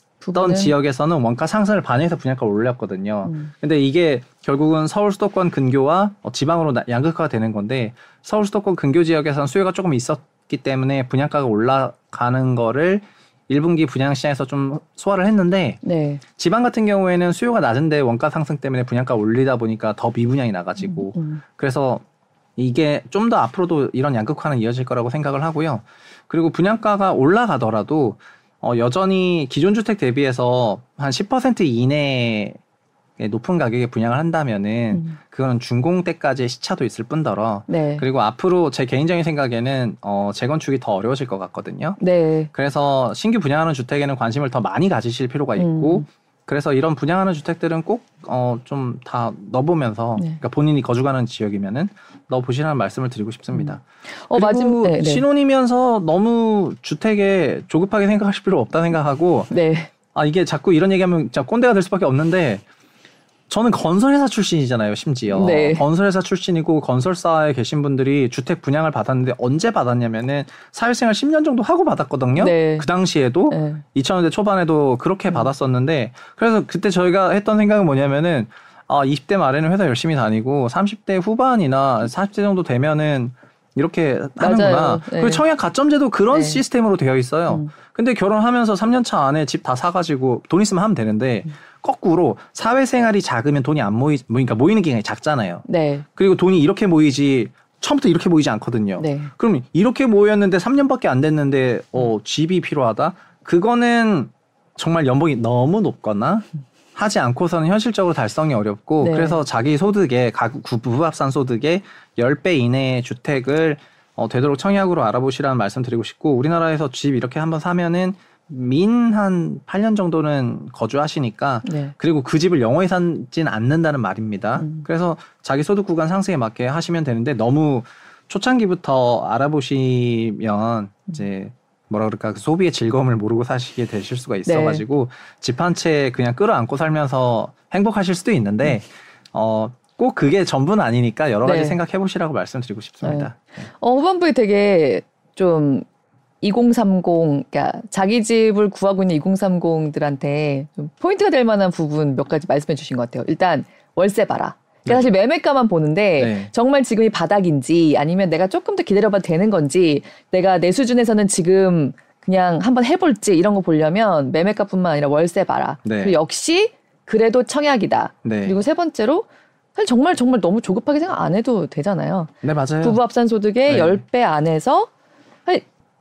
지역에서는 원가 상승을 반영해서 분양가를 올렸거든요. 음. 근데 이게 결국은 서울 수도권 근교와 어, 지방으로 양극화가 되는 건데 서울 수도권 근교 지역에서는 수요가 조금 있었 있기 때문에 분양가가 올라가는 거를 1분기 분양시장에서 좀 소화를 했는데 네. 지방 같은 경우에는 수요가 낮은데 원가 상승 때문에 분양가 올리다 보니까 더 미분양이 나가지고 음, 음. 그래서 이게 좀 더 앞으로도 이런 양극화는 이어질 거라고 생각을 하고요. 그리고 분양가가 올라가더라도 어, 여전히 기존 주택 대비해서 한 10% 이내 예, 높은 가격에 분양을 한다면은 음. 그거는 준공 때까지의 시차도 있을 뿐더러 네. 그리고 앞으로 제 개인적인 생각에는 어 재건축이 더 어려워질 것 같거든요. 네. 그래서 신규 분양하는 주택에는 관심을 더 많이 가지실 필요가 있고 음. 그래서 이런 분양하는 주택들은 꼭 어 좀 다 넣어보면서 네. 그러니까 본인이 거주가는 지역이면은 넣어보시라는 말씀을 드리고 싶습니다. 음. 어, 그리고 맞음, 네, 네. 신혼이면서 너무 주택에 조급하게 생각하실 필요 없다 생각하고 네. 아 이게 자꾸 이런 얘기하면 진짜 꼰대가 될 수밖에 없는데 저는 건설회사 출신이잖아요, 심지어. 네. 건설회사 출신이고 건설사에 계신 분들이 주택 분양을 받았는데 언제 받았냐면은 사회생활 10년 정도 하고 받았거든요. 네. 그 당시에도 네. 2000년대 초반에도 그렇게 음. 받았었는데 그래서 그때 저희가 했던 생각은 뭐냐면은 아, 20대 말에는 회사 열심히 다니고 30대 후반이나 40대 정도 되면은 이렇게 하는구나. 네. 그리고 청약 가점제도 그런 네. 시스템으로 되어 있어요. 음. 근데 결혼하면서 3년 차 안에 집 다 사가지고 돈 있으면 하면 되는데 음. 거꾸로 사회생활이 작으면 돈이 안 모이, 그러니까 모이는 기간이 작잖아요. 네. 그리고 돈이 이렇게 모이지 처음부터 이렇게 모이지 않거든요. 네. 그럼 이렇게 모였는데 3년밖에 안 됐는데 어, 집이 필요하다? 그거는 정말 연봉이 너무 높거나 하지 않고서는 현실적으로 달성이 어렵고 네. 그래서 자기 소득의 가구 부합산 소득의 10배 이내의 주택을 어, 되도록 청약으로 알아보시라는 말씀 드리고 싶고 우리나라에서 집 이렇게 한번 사면은 민 한 8년 정도는 거주하시니까 네. 그리고 그 집을 영원히 살진 않는다는 말입니다. 음. 그래서 자기 소득 구간 상승에 맞게 하시면 되는데 너무 초창기부터 알아보시면 이제 뭐라 그럴까 그 소비의 즐거움을 모르고 사시게 되실 수가 있어가지고 네. 집한 채 그냥 끌어안고 살면서 행복하실 수도 있는데 음. 어. 꼭 그게 전부는 아니니까 여러 가지 네. 생각해 보시라고 말씀드리고 싶습니다. 네. 어, 후반부에 되게 좀 2030, 그러니까 자기 집을 구하고 있는 2030들한테 좀 포인트가 될 만한 부분 몇 가지 말씀해 주신 것 같아요. 일단 월세 봐라. 그러니까 네. 사실 매매가만 보는데 네. 정말 지금이 바닥인지 아니면 내가 조금 더 기다려봐도 되는 건지 내가 내 수준에서는 지금 그냥 한번 해볼지 이런 거 보려면 매매가뿐만 아니라 월세 봐라. 네. 그리고 역시 그래도 청약이다. 네. 그리고 세 번째로 사실 정말 정말 너무 조급하게 생각 안 해도 되잖아요. 네 맞아요. 부부 합산 소득의 네. 10배 안에서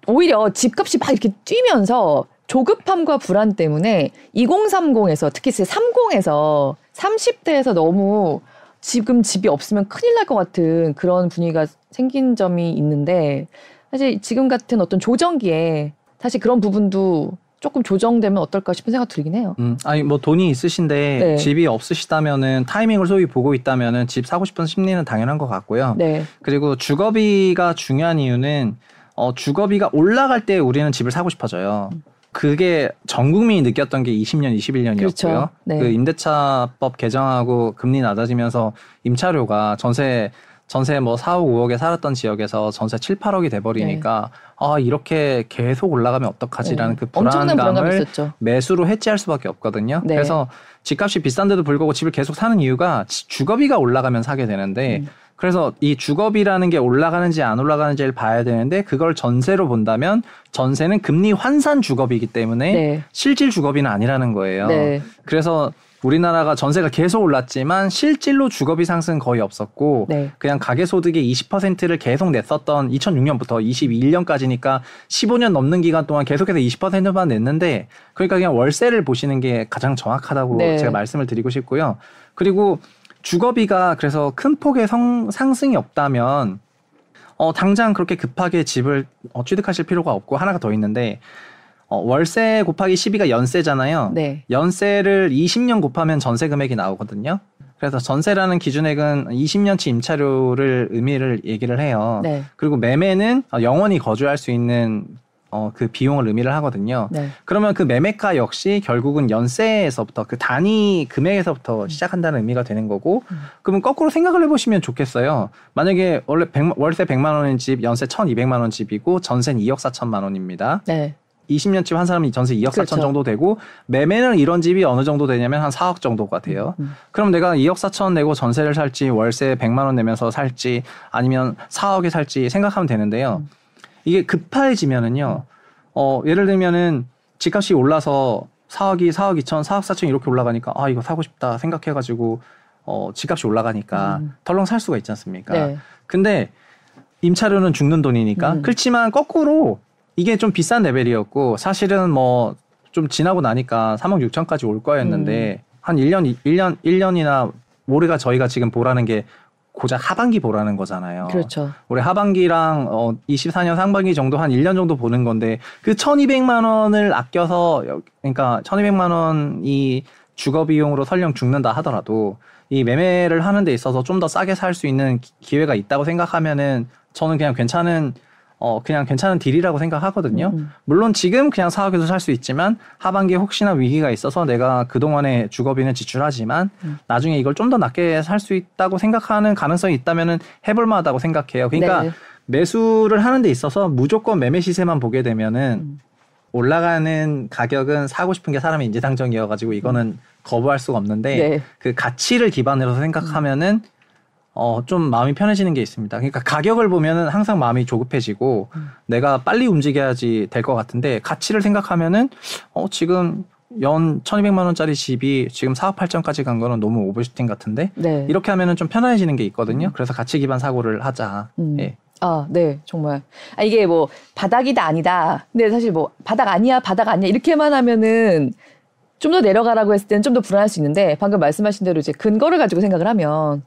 오히려 집값이 막 이렇게 뛰면서 조급함과 불안 때문에 2030에서 특히 30에서 30대에서 너무 지금 집이 없으면 큰일 날 것 같은 그런 분위기가 생긴 점이 있는데 사실 지금 같은 어떤 조정기에 사실 그런 부분도 조금 조정되면 어떨까 싶은 생각 들긴 해요. 음, 아니 뭐 돈이 있으신데 네. 집이 없으시다면은 타이밍을 소위 보고 있다면은 집 사고 싶은 심리는 당연한 것 같고요. 네. 그리고 주거비가 중요한 이유는 어, 주거비가 올라갈 때 우리는 집을 사고 싶어져요. 음. 그게 전 국민이 느꼈던 게 20년, 21년이었고요. 그렇죠. 네. 그 임대차법 개정하고 금리 낮아지면서 임차료가 전세 전세 뭐 4억, 5억에 살았던 지역에서 전세 7, 8억이 돼 버리니까 네. 아, 이렇게 계속 올라가면 어떡하지라는 네. 그 불안감을 매수로 해지할 수밖에 없거든요. 네. 그래서 집값이 비싼데도 불구하고 집을 계속 사는 이유가 주거비가 올라가면 사게 되는데 음. 그래서 이 주거비라는 게 올라가는지 안 올라가는지를 봐야 되는데 그걸 전세로 본다면 전세는 금리 환산 주거비이기 때문에 네. 실질 주거비는 아니라는 거예요. 네. 그래서 우리나라가 전세가 계속 올랐지만 실질로 주거비 상승 거의 없었고 네. 그냥 가계 소득의 20%를 계속 냈었던 2006년부터 21년까지니까 15년 넘는 기간 동안 계속해서 20%만 냈는데 그러니까 그냥 월세를 보시는 게 가장 정확하다고 네. 제가 말씀을 드리고 싶고요. 그리고 주거비가 그래서 큰 폭의 성, 상승이 없다면 어, 당장 그렇게 급하게 집을 어, 취득하실 필요가 없고 하나가 더 있는데 어, 월세 곱하기 12가 연세잖아요. 네. 연세를 20년 곱하면 전세 금액이 나오거든요. 그래서 전세라는 기준액은 20년치 임차료를 의미를 얘기를 해요. 네. 그리고 매매는 영원히 거주할 수 있는 어, 그 비용을 의미를 하거든요. 네. 그러면 그 매매가 역시 결국은 연세에서부터 그 단위 금액에서부터 음. 시작한다는 의미가 되는 거고, 음. 그러면 거꾸로 생각을 해보시면 좋겠어요. 만약에 원래 100, 월세 100만 원인 집, 연세 1,200만 원 집이고 전세는 2억 4천만 원입니다. 네. 20년쯤 한 사람이 전세 2억 그렇죠. 4천 정도 되고 매매는 이런 집이 어느 정도 되냐면 한 4억 정도가 돼요. 음, 음. 그럼 내가 2억 4천 내고 전세를 살지 월세 100만 원 내면서 살지 아니면 4억에 살지 생각하면 되는데요. 음. 이게 급해지면은요. 어, 예를 들면은 집값이 올라서 4억이 4억 2천, 4억 4천 이렇게 올라가니까 아, 이거 사고 싶다 생각해 가지고 어, 집값이 올라가니까 음. 덜렁 살 수가 있지 않습니까? 네. 근데 임차료는 죽는 돈이니까 음. 그렇지만 거꾸로 이게 좀 비싼 레벨이었고 사실은 뭐 좀 지나고 나니까 3억 6천까지 올 거였는데 음. 한 1년 1년 1년이나 올해가 저희가 지금 보라는 게 고작 하반기 보라는 거잖아요. 그렇죠. 올해 하반기랑 어 24년 상반기 정도 한 1년 정도 보는 건데 그 1,200만 원을 아껴서 그러니까 1,200만 원이 주거 비용으로 설령 죽는다 하더라도 이 매매를 하는 데 있어서 좀 더 싸게 살 수 있는 기회가 있다고 생각하면은 저는 그냥 괜찮은 어 그냥 괜찮은 딜이라고 생각하거든요. 음. 물론 지금 그냥 사업에서 살수 있지만 하반기에 혹시나 위기가 있어서 내가 그동안에 주거비는 지출하지만 음. 나중에 이걸 좀 더 낮게 살 수 있다고 생각하는 가능성이 있다면은 해볼 만하다고 생각해요. 그러니까 네. 매수를 하는 데 있어서 무조건 매매 시세만 보게 되면은 음. 올라가는 가격은 사고 싶은 게 사람의 인지상정이어가지고 이거는 음. 거부할 수가 없는데 네. 그 가치를 기반으로 생각하면은 음. 어, 좀 마음이 편해지는 게 있습니다. 그러니까 가격을 보면은 항상 마음이 조급해지고 음. 내가 빨리 움직여야지 될 것 같은데 가치를 생각하면은 어, 지금 연 1200만 원짜리 집이 지금 4억 8천까지 간 거는 너무 오버슈팅 같은데 네. 이렇게 하면은 좀 편해지는 게 있거든요. 음. 그래서 가치 기반 사고를 하자. 음. 예. 아, 네, 정말. 아, 이게 뭐, 바닥이다, 아니다. 근데 사실 뭐, 바닥 아니야, 바닥 아니야. 이렇게만 하면은 좀 더 내려가라고 했을 때는 좀 더 불안할 수 있는데, 방금 말씀하신 대로 이제 근거를 가지고 생각을 하면,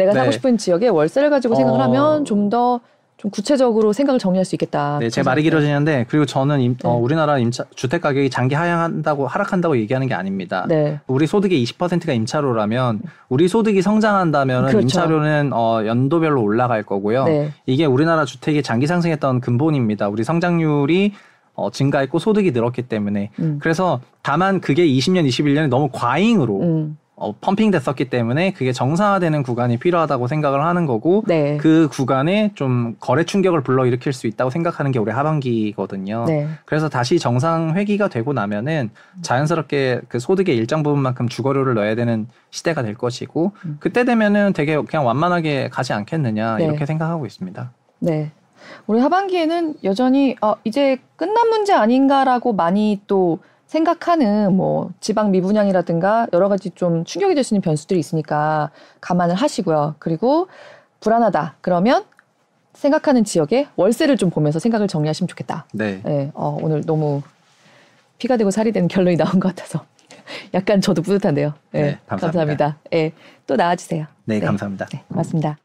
내가 네. 사고 싶은 지역에 월세를 가지고 생각을 어... 하면 좀더좀 구체적으로 생각을 정리할 수 있겠다. 네, 제 말이 길어지는데 그리고 저는 임, 어, 네. 어, 우리나라 임차 주택 가격이 장기 하향한다고 하락한다고 얘기하는 게 아닙니다. 네. 우리 소득의 20%가 임차료라면 우리 소득이 성장한다면 그렇죠. 임차료는 어, 연도별로 올라갈 거고요. 네. 이게 우리나라 주택이 장기 상승했던 근본입니다. 우리 성장률이 어, 증가했고 소득이 늘었기 때문에 음. 그래서 다만 그게 20년, 21년에 너무 과잉으로 음. 어, 펌핑 됐었기 때문에 그게 정상화되는 구간이 필요하다고 생각을 하는 거고 네. 그 구간에 좀 거래 충격을 불러일으킬 수 있다고 생각하는 게 올해 하반기거든요. 네. 그래서 다시 정상 회귀가 되고 나면은 자연스럽게 그 소득의 일정 부분만큼 주거료를 넣어야 되는 시대가 될 것이고 음. 그때 되면은 되게 그냥 완만하게 가지 않겠느냐 네. 이렇게 생각하고 있습니다. 네. 우리 하반기에는 여전히 어, 이제 끝난 문제 아닌가라고 많이 또 생각하는 뭐 지방 미분양이라든가 여러 가지 좀 충격이 될 수 있는 변수들이 있으니까 감안을 하시고요. 그리고 불안하다. 그러면 생각하는 지역에 월세를 좀 보면서 생각을 정리하시면 좋겠다. 네. 네 어, 오늘 너무 피가 되고 살이 되는 결론이 나온 것 같아서 약간 저도 뿌듯한데요. 네, 네 감사합니다. 감사합니다. 네, 또 나와주세요. 네, 네 감사합니다. 네, 고맙습니다.